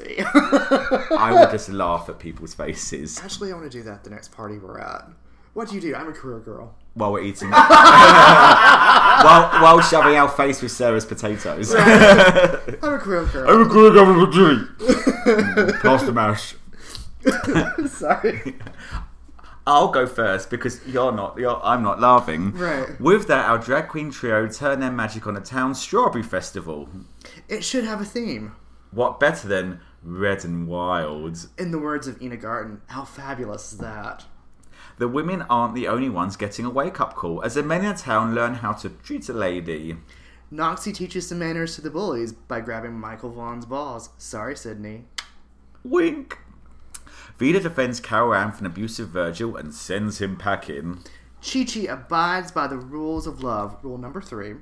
I would just laugh at people's faces Actually, I want to do that the next party we're at. What do you do? I'm a career girl. While we're eating, <laughs> while while shoving our face with Sarah's potatoes. I'm a career girl. I'm a career girl from the city. Pass the mash. <laughs> Sorry. I'll go first because you're not. You're, I'm not laughing. Right. With that, our drag queen trio turn their magic on a town strawberry festival. It should have a theme. What better than red and wild? In the words of Ina Garten, how fabulous is that? The women aren't the only ones getting a wake-up call, as the men in the town learn how to treat a lady. Noxie teaches some manners to the bullies by grabbing Michael Vaughn's balls. Sorry, Sydney. Wink. Vida defends Carol Ann from abusive Virgil and sends him packing. Chi Chi abides by the rules of love, rule number three,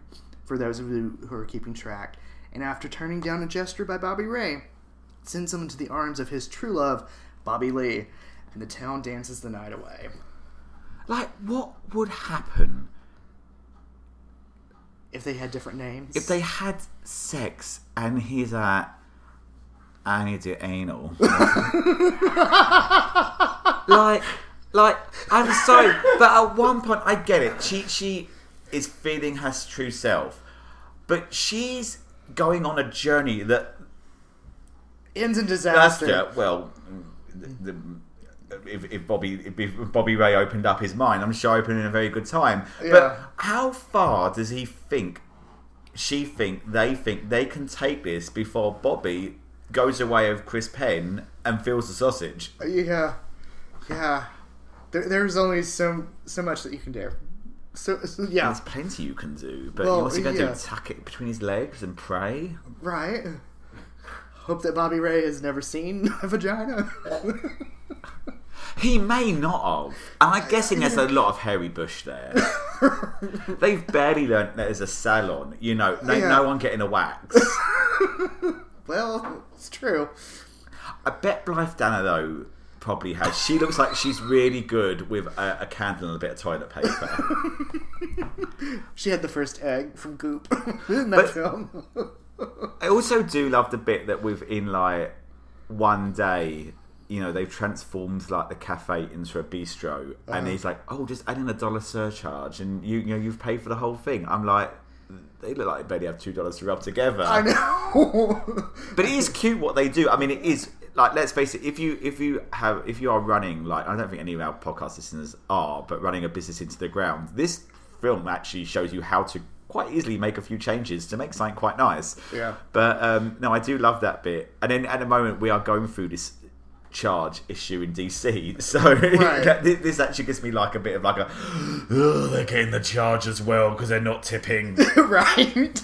for those of you who are keeping track, and after turning down a gesture by Bobby Ray, sends him into the arms of his true love, Bobby Lee, and the town dances the night away. Like, what would happen If they had different names. if they had sex and he's like, I need to anal? <laughs> like, like, I'm sorry, but at one point, I get it. She, she is feeling her true self, but she's going on a journey that ends in disaster. well, the, the, if, if Bobby if Bobby Ray opened up his mind, I'm sure I opened in a very good time. Yeah. But how far does he think? She think they think they can take this before Bobby goes away with Chris Penn and feels the sausage. Yeah, yeah. There, there's only so so much that you can do. So, so yeah, There's plenty you can do, but Well, what's he going to yeah. do? Tuck it between his legs and pray? right. Hope that Bobby Ray has never seen <laughs> a vagina. He may not have. And I'm guessing there's a lot of hairy bush there. <laughs> They've barely learnt that there's a salon. You know, no, Yeah. no one getting a wax. <laughs> well, it's true. I bet Blythe Danner though probably has. She looks like she's really good with a, a candle and a bit of toilet paper. She had the first egg from Goop in that But- film. I also do love the bit that within like one day, you know, they've transformed like the cafe into a bistro, and uh-huh. he's like, "Oh, just add in a dollar surcharge, and you, you know, you've paid for the whole thing." I'm like, they look like they barely have two dollars to rub together. I know. <laughs> But it is cute what they do. I mean, it is like let's face it. If you if you have if you are running like I don't think any of our podcast listeners are, but running a business into the ground, this film actually shows you how to quite easily make a few changes to make something quite nice. Yeah. But um, no, I do love that bit. And then at the moment we are going through this charge issue in DC, <laughs> so Right. <laughs> this actually gives me like a bit of like a oh, they're getting the charge as well because they're not tipping. <laughs> right.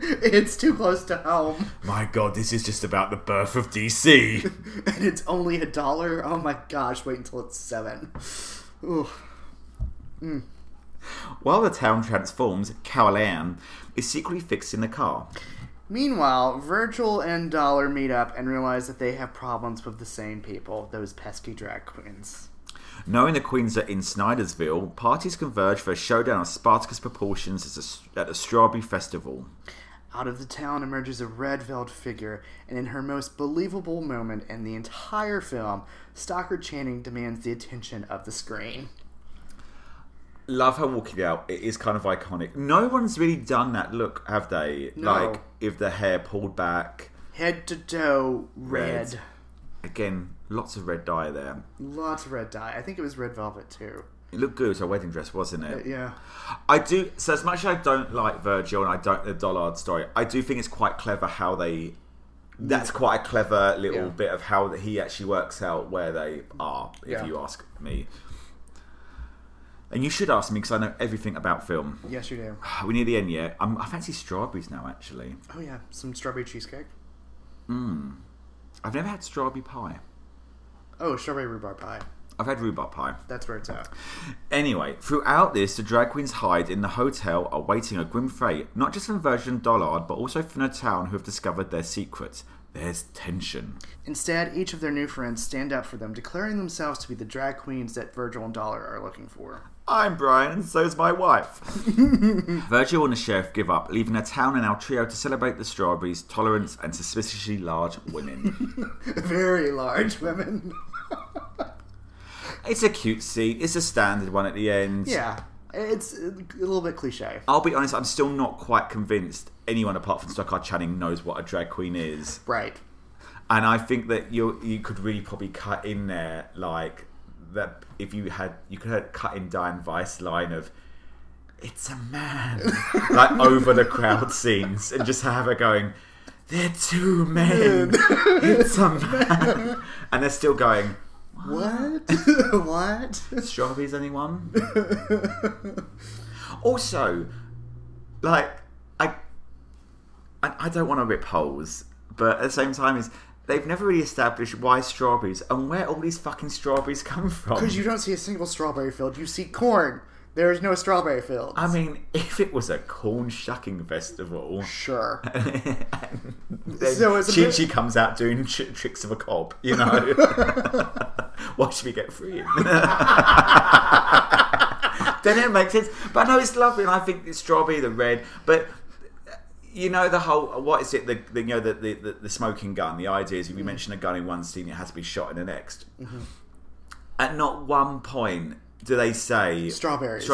it's too close to home, My God, this is just about the birth of DC. and it's only a dollar. Oh my gosh! Wait until it's seven. Ooh. While the town transforms, Carol Ann is secretly fixing the car. Meanwhile, Virgil and Dollard meet up and realize that they have problems with the same people, those pesky drag queens. Knowing the queens are in Snydersville, parties converge for a showdown of Spartacus proportions at a- at the Strawberry Festival. Out of the town emerges a red veiled figure, and in her most believable moment in the entire film, Stockard Channing demands the attention of the screen. Love her walking out. It is kind of iconic. No one's really done that look, have they? No. Like, if the hair pulled back. Head to toe, red. Red. Again, lots of red dye there. Lots of red dye. I think it was red velvet too. It looked good as a wedding dress, wasn't it? Uh, yeah. I do. So as much as I don't like Virgil and I don't the Dollard story, I do think it's quite clever how they. That's quite a clever little Yeah. bit of how that he actually works out where they are. If Yeah. you ask me, and you should ask me because I know everything about film. Yes, you do. We're <sighs> we near the end yet? I'm, I fancy strawberries now. Actually, Oh yeah, some strawberry cheesecake. Mmm. I've never had strawberry pie. Oh, strawberry rhubarb pie. I've had rhubarb pie. That's where it's at. Anyway, throughout this, the drag queens hide in the hotel, awaiting a grim fate, not just from Virgil and Dollard, but also from the town who have discovered their secret. There's tension. Instead, each of their new friends stand up for them, declaring themselves to be the drag queens that Virgil and Dollard are looking for. I'm Brian, and so's my wife. <laughs> Virgil and the sheriff give up, leaving a town and our trio to celebrate the strawberries, tolerance, and suspiciously large women. <laughs> Very large women. it's a cute scene. It's a standard one at the end. yeah, it's a little bit cliche. I'll be honest, I'm still not quite convinced anyone apart from Stockard Channing knows what a drag queen is. Right. And I think that you you could really probably cut in there like that if you had you could have cut in Dianne Wiest line of it's a man <laughs> like over the crowd scenes and just have her going they're two men <laughs> it's a man and they're still going What? what? <laughs> strawberries anyone also like I, I I don't want to rip holes but at the same time is they've never really established why strawberries and where all these fucking strawberries <laughs> come from Because you don't see a single strawberry field, you see corn. There is no strawberry field. I mean, if it was a corn shucking festival, sure. <laughs> then So it's a Chi bit- comes out doing tr- tricks of a cob, you know. <laughs> Why should we get free? then it makes sense. But no, it's lovely, and I think it's strawberry, the red, but. You know the whole what is it the, the you know the, the the smoking gun the idea is if you mention a gun in one scene it has to be shot in the next at not one point do they say Strawberries.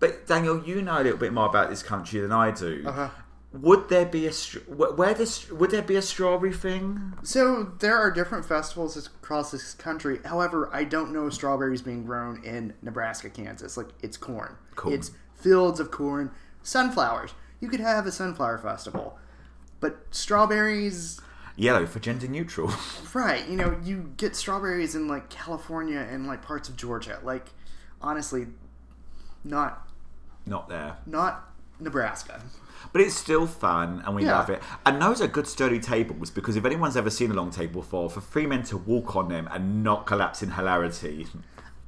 But Daniel, you know a little bit more about this country than I do. Uh-huh. Would there be a where this would there be a strawberry thing? So there are different festivals across this country. However, I don't know strawberries being grown in Nebraska, Kansas. Like it's corn. Cool. It's fields of corn, sunflowers. You could have a sunflower festival, but strawberries. Yellow for gender neutral. <laughs> Right, you know, you get strawberries in like California and like parts of Georgia. Like, honestly, not Not there. not Nebraska. But it's still fun and we Yeah. love it. And those are good sturdy tables because if anyone's ever seen a long table before, for three men to walk on them and not collapse in hilarity. <laughs>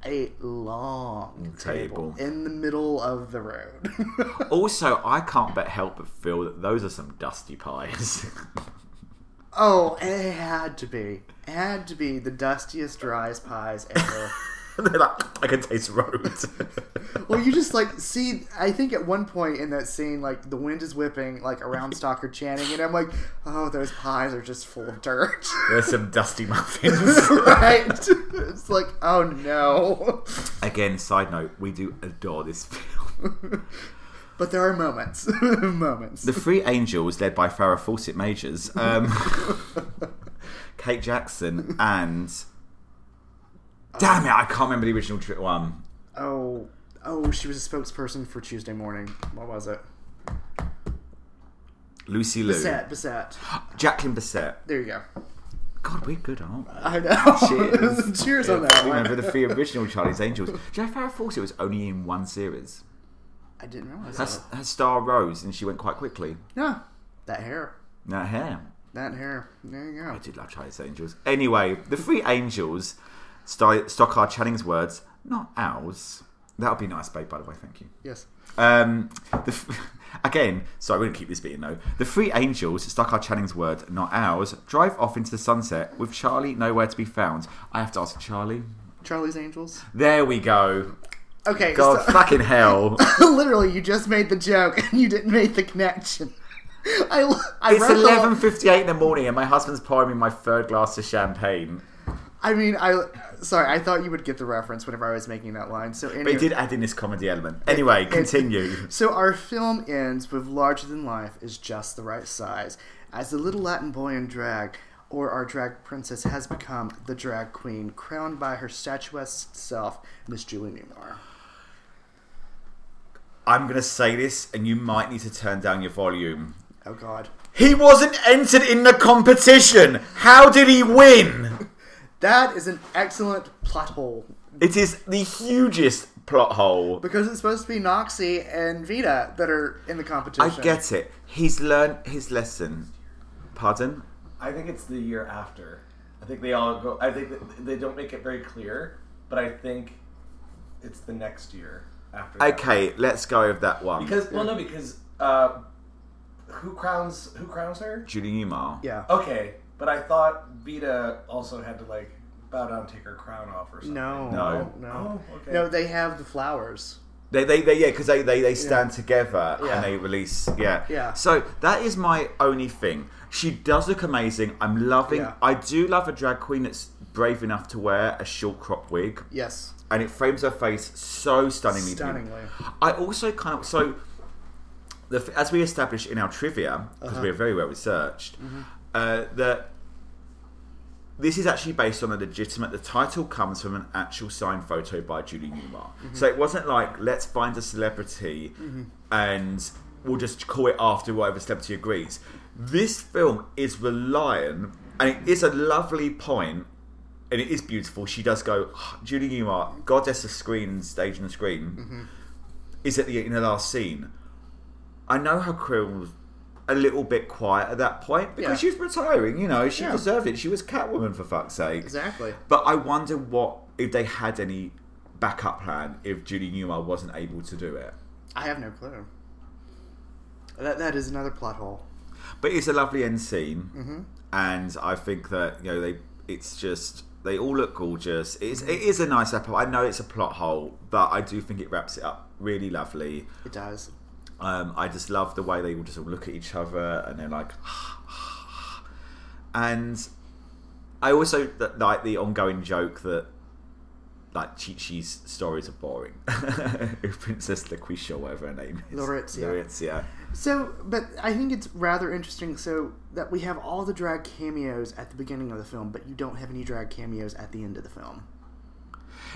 a long table, Table. in the middle of the road. <laughs> Also, I can't but help but feel that those are some dusty pies. oh, it had to be. It had to be the dustiest, driest pies ever. <laughs> <laughs> They're like, I can taste road. <laughs> well, you just like see. I think at one point in that scene, like the wind is whipping like around <laughs> Stockard Channing, and I'm like, oh, those pies are just full of dirt. There's some dusty muffins. right? It's like, oh no. Again, side note, we do adore this film. But there are moments, moments. The Three Angels, led by Farrah Fawcett Majors, um, Kate Jackson, and damn it, I can't remember the original tri- one. Oh, oh, she was a spokesperson for Tuesday morning. What was it? Lucy Liu, Bissett, Bissett. <gasps> Jacqueline Bisset. There you go. God, we're good, aren't we? I know. Cheers. <laughs> Cheers on that remember the three <laughs> original Charlie's Angels. Do you know Farrah Fawcett was only in one series? I didn't realize Her, that. her star rose, and she went quite quickly. Yeah. that hair, That hair. that hair. There you go. I did love Charlie's Angels. Anyway, the three angels, St- Stockard Channing's words, not ours. That would be nice, babe, by the way, thank you. Yes. Um, the f- <laughs> again, sorry, we're going to keep this bit in though. The three angels, Stockard Channing's words, not ours, drive off into the sunset with Charlie nowhere to be found. I have to ask Charlie. Charlie's Angels. There we go. Okay. God, so- fucking hell. <laughs> literally, you just made the joke and you didn't make the connection. <laughs> I, I It's eleven fifty eight in the morning, and my husband's pouring me my third glass of champagne. I mean, I sorry. I thought you would get the reference whenever I was making that line. So anyway, But he did add in this comedy element. Anyway, it- continue. <laughs> So our film ends with larger than life is just the right size, as the little Latin boy in drag, or our drag princess, has become the drag queen, crowned by her statuesque self, Miss Julie Newmar. I'm going to say this, and you might need to turn down your volume. Oh God, He wasn't entered in the competition. How did he win? That is an excellent plot hole It is the hugest plot hole. because it's supposed to be Noxie and Vida that are in the competition. I get it. He's learned his lesson. Pardon? I think it's the year after. I think they all go. I think they don't make it very clear, but I think it's the next year after. that. Okay, let's go with that one. Because well, no, because uh, who crowns who crowns her? Judy Newmar. Yeah. Okay, but I thought Vida also had to like bow down, and take her crown off or something. No, No. no, Oh, okay. no. They have the flowers. They, they, they yeah, because they, they, they stand together Yeah. and they release, yeah. Yeah. So that is my only thing. She does look amazing. I'm loving. Yeah. I do love a drag queen that's brave enough to wear a short crop wig, Yes, and it frames her face so stunningly. stunningly. I also kind of so the as we established in our trivia because Uh-huh. we're very well researched Mm-hmm. uh, that this is actually based on a legitimate. The title comes from an actual signed photo by Julie Newmar, Mm-hmm. so it wasn't like let's find a celebrity and we'll just call it after whatever celebrity agrees. This film is reliant, and it is a lovely point and it is beautiful. She does go, <sighs> Julie Newmar, goddess of screen stage and screen, Mm-hmm. is at the in the last scene. I know career was a little bit quiet at that point because Yeah. she was retiring. You know, she Yeah. deserved it. She was Catwoman for fuck's sake. Exactly. But I wonder what if they had any backup plan if Julie Newmar wasn't able to do it. I have no clue. That that is another plot hole. But it's a lovely end scene, Mm-hmm. and I think that you know they. It's just they all look gorgeous. It's Mm-hmm. it is a nice episode. I know it's a plot hole, but I do think it wraps it up really lovely. It does. Um, I just love the way they all just all look at each other and they're like, <sighs> and I also th- like the ongoing joke that like Chi Chi's stories are boring. <laughs> Princess Laquisha, or whatever her name is. Lauretia. So, but I think it's rather interesting. So that we have all the drag cameos at the beginning of the film, but you don't have any drag cameos at the end of the film.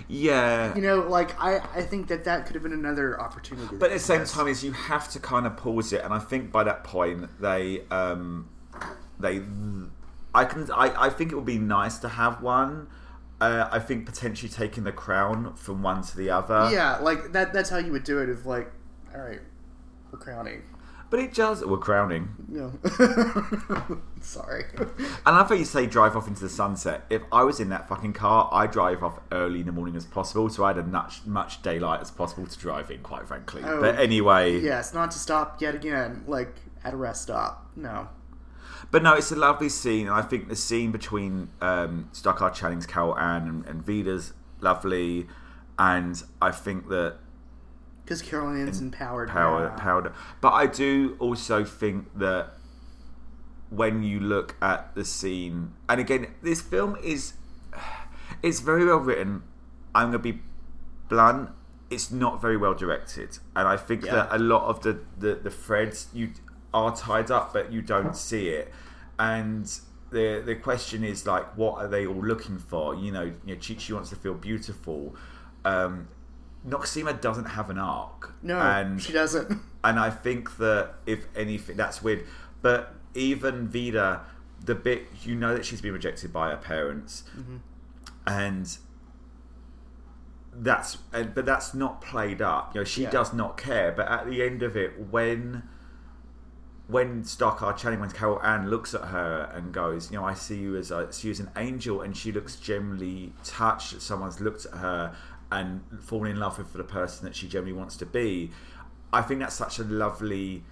Yeah, You know, like I, I think that that could have been another opportunity. But at the same time, is you have to kind of pause it, and I think by that point they um, they I can I, I think it would be nice to have one. Uh, I think potentially taking the crown from one to the other. yeah, like that. That's how you would do it. If like, all right, we're crowning. But it does. We're crowning. No. <laughs> Sorry. And I thought you say drive off into the sunset. If I was in that fucking car, I drive off early in the morning as possible, so I had as much, much daylight as possible to drive in, quite frankly. Oh, but anyway, Yes, not to stop yet again, like at a rest stop. No. But no, it's a lovely scene, and I think the scene between um, Stockard Channing's Carol Ann and, and Vida's lovely, and I think that Because Carol Ann's empowered. power, now. But I do also think that when you look at the scene, and again, this film is it's very well written. I'm going to be blunt. It's not very well directed, and I think Yeah. that a lot of the, the the threads you are tied up, but you don't see it. And the the question is like, what are they all looking for? You know, you know, Chi Chi wants to feel beautiful. Um, Noxeema doesn't have an arc. No, and she doesn't. <laughs> and I think that if anything, that's weird. But even Vida, the bit you know that she's been rejected by her parents, mm-hmm. and that's and but that's not played up. You know, she Yeah. does not care. But at the end of it, when when Stockard Channing, when Carol Ann looks at her and goes, you know, I see you as a, see you as an angel, and she looks generally touched that someone's looked at her and fallen in love with the person that she generally wants to be. I think that's such a lovely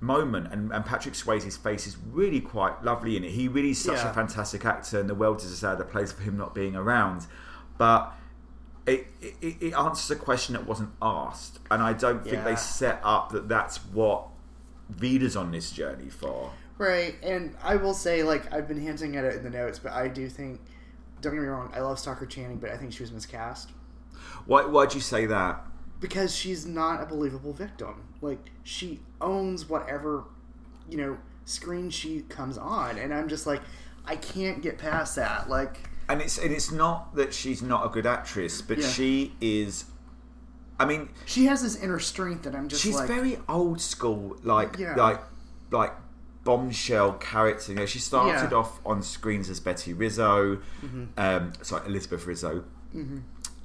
moment, and, and Patrick Swayze's face is really quite lovely in it. He really is such Yeah. a fantastic actor, and the world is a sadder place for him not being around. But it, it, it answers a question that wasn't asked, and I don't think Yeah. they set up that that's what Vida's on this journey for. Right, and I will say, like, I've been hinting at it in the notes, but I do think, don't get me wrong, I love Stockard Channing, but I think she was miscast. Why why'd you say that? Because she's not a believable victim. Like, she owns whatever, you know, screen she comes on, and I'm just like, I can't get past that. Like, And it's and it's not that she's not a good actress, but Yeah. she is. I mean, she has this inner strength that I'm just she's like, very old school, like Yeah. like like bombshell character. You know, she started Yeah. Mm-hmm. off on screens as Betty Rizzo, um, sorry Elizabeth Rizzo,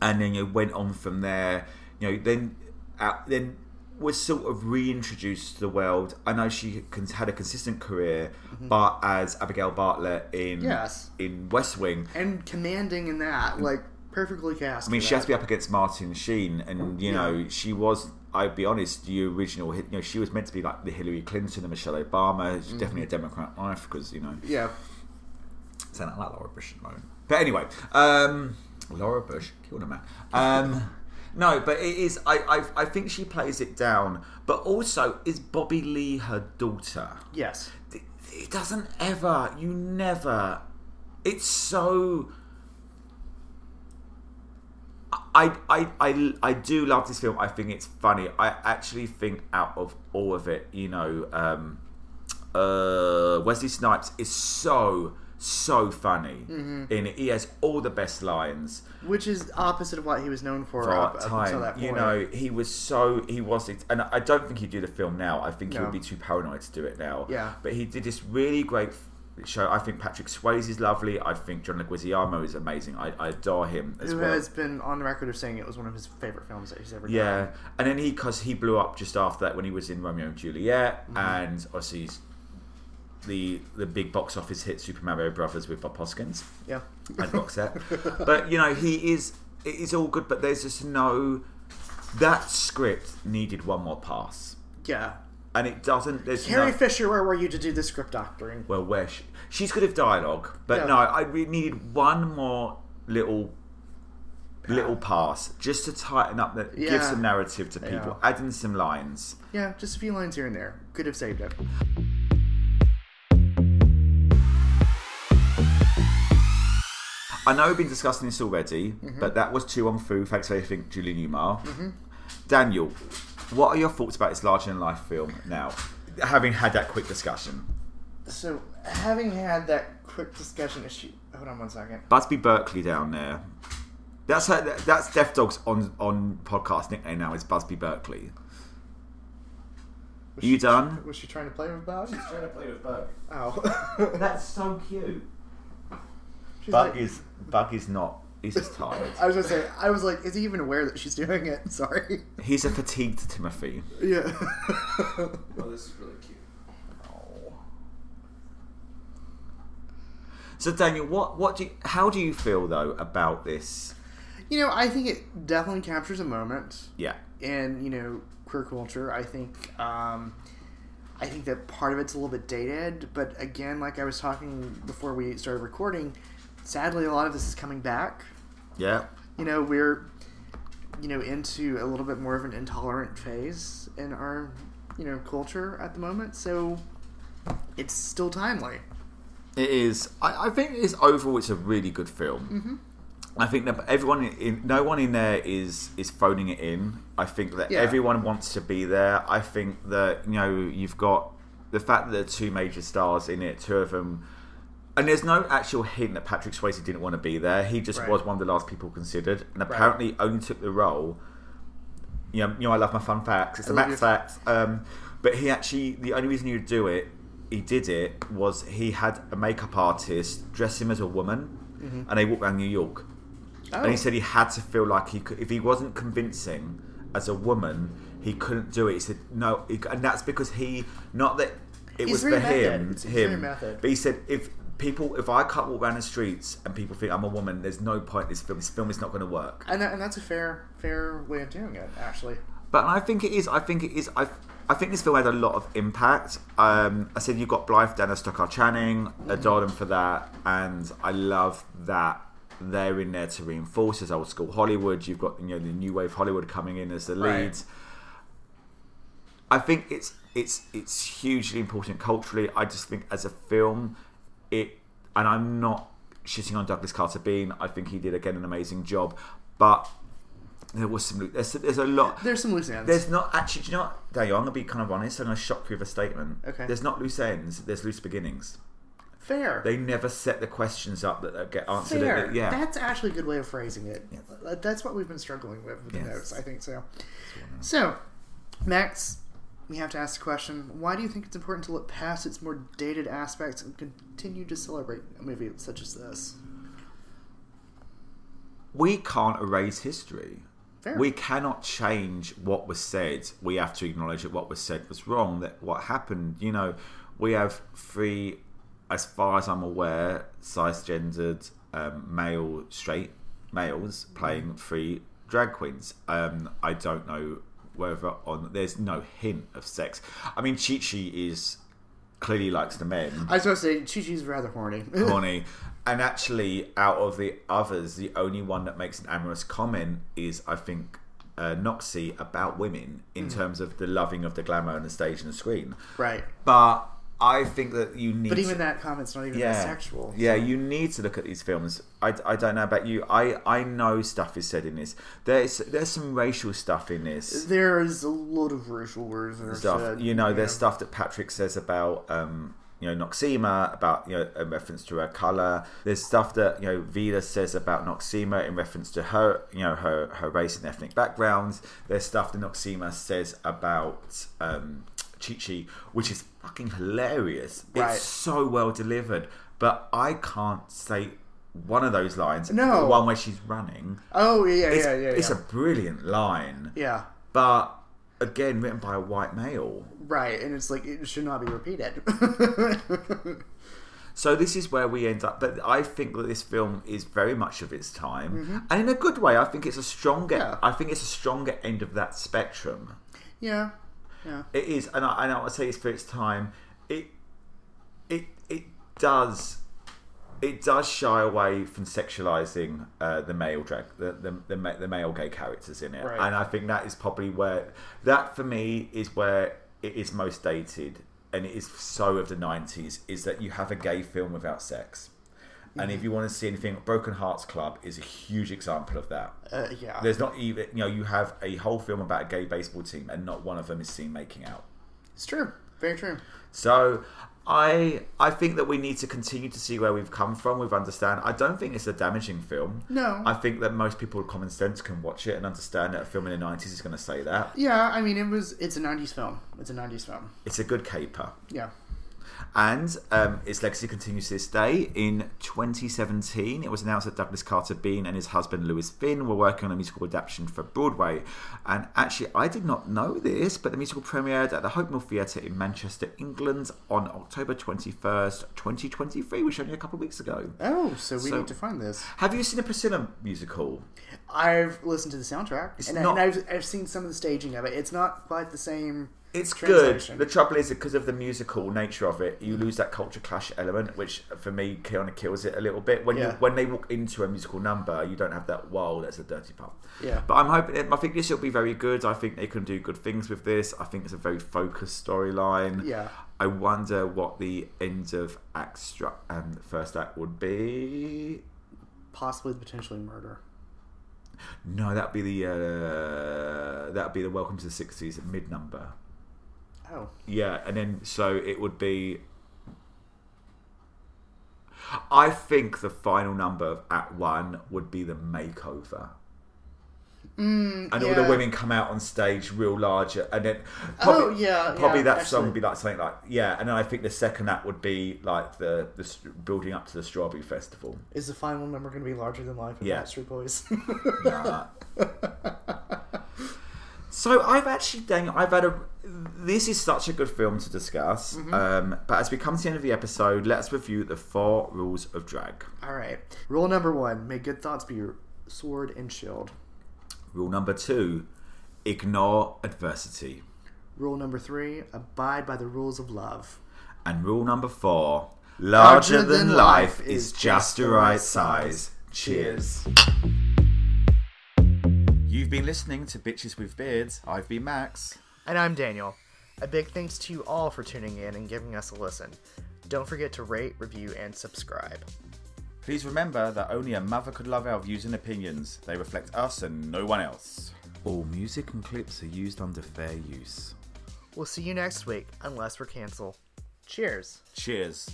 and then you know, went on from there. You know, then out, then was sort of reintroduced to the world. I know she had a consistent career, but as Abigail Bartlett in Mm-hmm. Yes. in West Wing. and commanding in that, like, perfectly cast. I mean, she has to be up against Martin Sheen, and you know, she was. I'd be honest, the original. You know, she was meant to be like the Hillary Clinton and Michelle Obama. She's definitely a Democrat wife because you know, Yeah. sound like Laura Bush at the moment. But anyway, um, Laura Bush killed a man. Um, no, but it is. I, I I think she plays it down. But also, is Bobby Lee her daughter? Yes. it, it doesn't ever you never it's so I, I, I, I do love this film. I think it's funny. I actually think out of all of it, you know, um, uh, Wesley Snipes is so so funny in it. He has all the best lines Which is opposite of what he was known for, for up, our up until that point. You know, he was so he was, and I don't think he'd do the film now. I think he would be too paranoid to do it now. Yeah. but he did this really great show. I think Patrick Swayze is lovely. I think John Leguizamo is amazing. I, I adore him as who well. has been on the record of saying it was one of his favorite films that he's ever done. Yeah, and then he because he blew up just after that when he was in Romeo and Juliet, Mm-hmm. and obviously the the big box office hit Super Mario Brothers with Bob Hoskins Yeah. and box set. but you know he is it is all good, but there's just no that script needed one more pass, Yeah. and it doesn't. There's Carrie no, Fisher, where were you to do the script doctoring? well, where she, she's good at dialogue, but Yeah. no, I needed one more little. Little pass just to tighten up the give some narrative to people, Yeah. add in some lines. Yeah, just a few lines here and there. Could have saved it. I know we've been discussing this already, Mm-hmm. but that was To Wong Foo. Thanks for everything, Julie Newmar. Daniel, what are your thoughts about this larger than life film now? Having had that quick discussion, So, having had that quick discussion, is she? Hold on one second. Busby Berkeley down there. That's her, that's Death Dog's on on podcast nickname now is Busby Berkeley. Was You she- done? Was she trying to play with Bug? She's trying to play with Bug. Oh. That's so cute. She's Bug like, is Bug is not He's just <laughs> tired. I was gonna say, I was like, is he even aware that she's doing it? <laughs> Sorry. He's a fatigued Timothy. Yeah. Oh, <laughs> this is really cute. So Daniel, what what do you, how do you feel though about this? you know, I think it definitely captures a moment Yeah. in you know queer culture. I think um, I think that part of it's a little bit dated, but again, like I was talking before we started recording, sadly, a lot of this is coming back. Yeah. You know, we're you know into a little bit more of an intolerant phase in our you know culture at the moment, so it's still timely. It is. I, I think it's overall it's a really good film. Mm-hmm. I think that everyone, in, no one in there is is phoning it in. I think that Yeah. everyone wants to be there. I think that you know you've got the fact that there are two major stars in it, two of them, and there's no actual hint that Patrick Swayze didn't want to be there. He just Right. was one of the last people considered, and apparently only took the role. You know, you know, I love my fun facts. It's a max facts. Um, but he actually, the only reason he would do it, he did it was he had a makeup artist dress him as a woman, and they walked around New York. Oh, And he said he had to feel like he could, if he wasn't convincing as a woman, he couldn't do it. He said no, he, and that's because he not that it He's was for him, method. He's very him. method. But he said if people, if I can't walk around the streets and people think I'm a woman, there's no point. This film, this film is not going to work. and, that, and that's a fair fair way of doing it, actually. But I think it is. I think it is. I. I think this film had a lot of impact. Um, I said you've got Blythe Danner Stockard Channing, adore them for that, and I love that they're in there to reinforce as old school Hollywood. You've got you know the new wave Hollywood coming in as the Right. leads. I think it's it's it's hugely important culturally. I just think as a film, it and I'm not shitting on Douglas Carter Beane. I think he did again an amazing job, but there was some there's, there's a lot There's some loose ends. there's not actually. Do you know what, Daniel? I'm gonna be kind of honest. I'm gonna shock you with a statement. Okay. There's not loose ends. There's loose beginnings. fair. They never set the questions up that, get answered. Fair. Yeah. That's actually a good way of phrasing it. That's what we've been struggling with with the Yes. notes, I think so. So, Max, we have to ask the question why do you think it's important to look past its more dated aspects and continue to celebrate a movie such as this? we can't erase history. Fair. We cannot change what was said. We have to acknowledge that what was said was wrong. That what happened. You know, we have three, as far as I'm aware, cisgendered um, male straight males playing three drag queens. Um, I don't know whether on there's no hint of sex. I mean, Chi Chi is clearly likes the men I was going to say, Chi Chi's rather horny. <laughs> horny. And actually, out of the others, the only one that makes an amorous comment is, I think, uh, Noxie about women in Mm. terms of the loving of the glamour on the stage and the screen. right. But I think that you need. But to- even that comment's not even yeah, that sexual. Yeah, you need to look at these films. I, I don't know about you. I, I know stuff is said in this. There's there's some racial stuff in this There is a lot of racial words are stuff. said, You know, there's stuff that Patrick says about um, you know Noxeema, about you know a reference to her color. There's stuff that you know Vida says about Noxeema in reference to her you know her her race and ethnic backgrounds. There's stuff that Noxeema says about um, Chi Chi, which is fucking hilarious. Right. It's so well delivered, but I can't say. One of those lines, No. the one where she's running, Oh, yeah, it's, yeah, yeah. it's a brilliant line, yeah. but again, written by a white male. Right, and it's like it should not be repeated. <laughs> So this is where we end up. But I think that this film is very much of its time, and in a good way. I think it's a stronger. Mm-hmm. Yeah. I think it's a stronger end of that spectrum. yeah, yeah. It is, and I, and I would say it's for its time. It, it, it does, it does shy away from sexualizing uh, the male drag, the, the the the male gay characters in it, Right. and I think that is probably where that for me is where it is most dated, and it is so of the nineties. Is that you have a gay film without sex. And Mm-hmm. if you want to see anything, Broken Hearts Club is a huge example of that. Uh, yeah. There's not even, you know, you have a whole film about a gay baseball team, and not one of them is seen making out. It's true. Very true. So I I think that we need to continue to see where we've come from. We've understand. I don't think it's a damaging film. No. I think that most people with common sense can watch it and understand that a film in the nineties is going to say that. Yeah, I mean, it was. It's a '90s film. It's a '90s film. It's a good caper. Yeah. And um, its legacy continues to this day. In 2017, it was announced that Douglas Carter Beane and his husband Lewis Flinn were working on a musical adaptation for Broadway. And actually, I did not know this, but the musical premiered at the Hope Mill Theatre in Manchester, England on October 21st, 2023, which only a couple of weeks ago. Oh, so we So- need to find this. Have you seen a Priscilla musical? I've listened to the soundtrack, It's and, not- and I've, I've seen some of the staging of it. It's not quite the same. It's good. The trouble is because of the musical nature of it, you lose that culture clash element, which for me kind of kills it a little bit. When you when they walk into a musical number, you don't have that. Whoa, that's a dirty part. Yeah. But I'm hoping. I think this will be very good. I think they can do good things with this. I think it's a very focused storyline. Yeah. I wonder what the end of act stru- um, first act would be. Possibly potentially murder. No, that'd be the uh, that'd be the Welcome to the '60s mid number. Oh, Yeah, and then so it would be. I think the final number of Act One would be the makeover. and all the Mm, women come out on stage real large, and then Oh, yeah, probably yeah, that song would be like something like yeah, and then I think the second act would be like the the building up to the Strawberry Festival. is the final number going to be larger than life? Of Yeah. Backstreet Boys. Nah. <laughs> so I've actually dang I've had a this is such a good film to discuss. Mm-hmm. Um, but as we come to the end of the episode, let's review the four rules of drag. All right. Rule number one: May good thoughts be your sword and shield. Rule number two: ignore adversity. Rule number three: Abide by the rules of love. And rule number four: larger than life is just the right size. Cheers. You've been listening to Bitches with Beards. I've been Max. And I'm Daniel. A big thanks to you all for tuning in and giving us a listen. Don't forget to rate, review, and subscribe. Please remember that only a mother could love our views and opinions. They reflect us and no one else. All music and clips are used under fair use. We'll see you next week, unless we're canceled. Cheers. Cheers.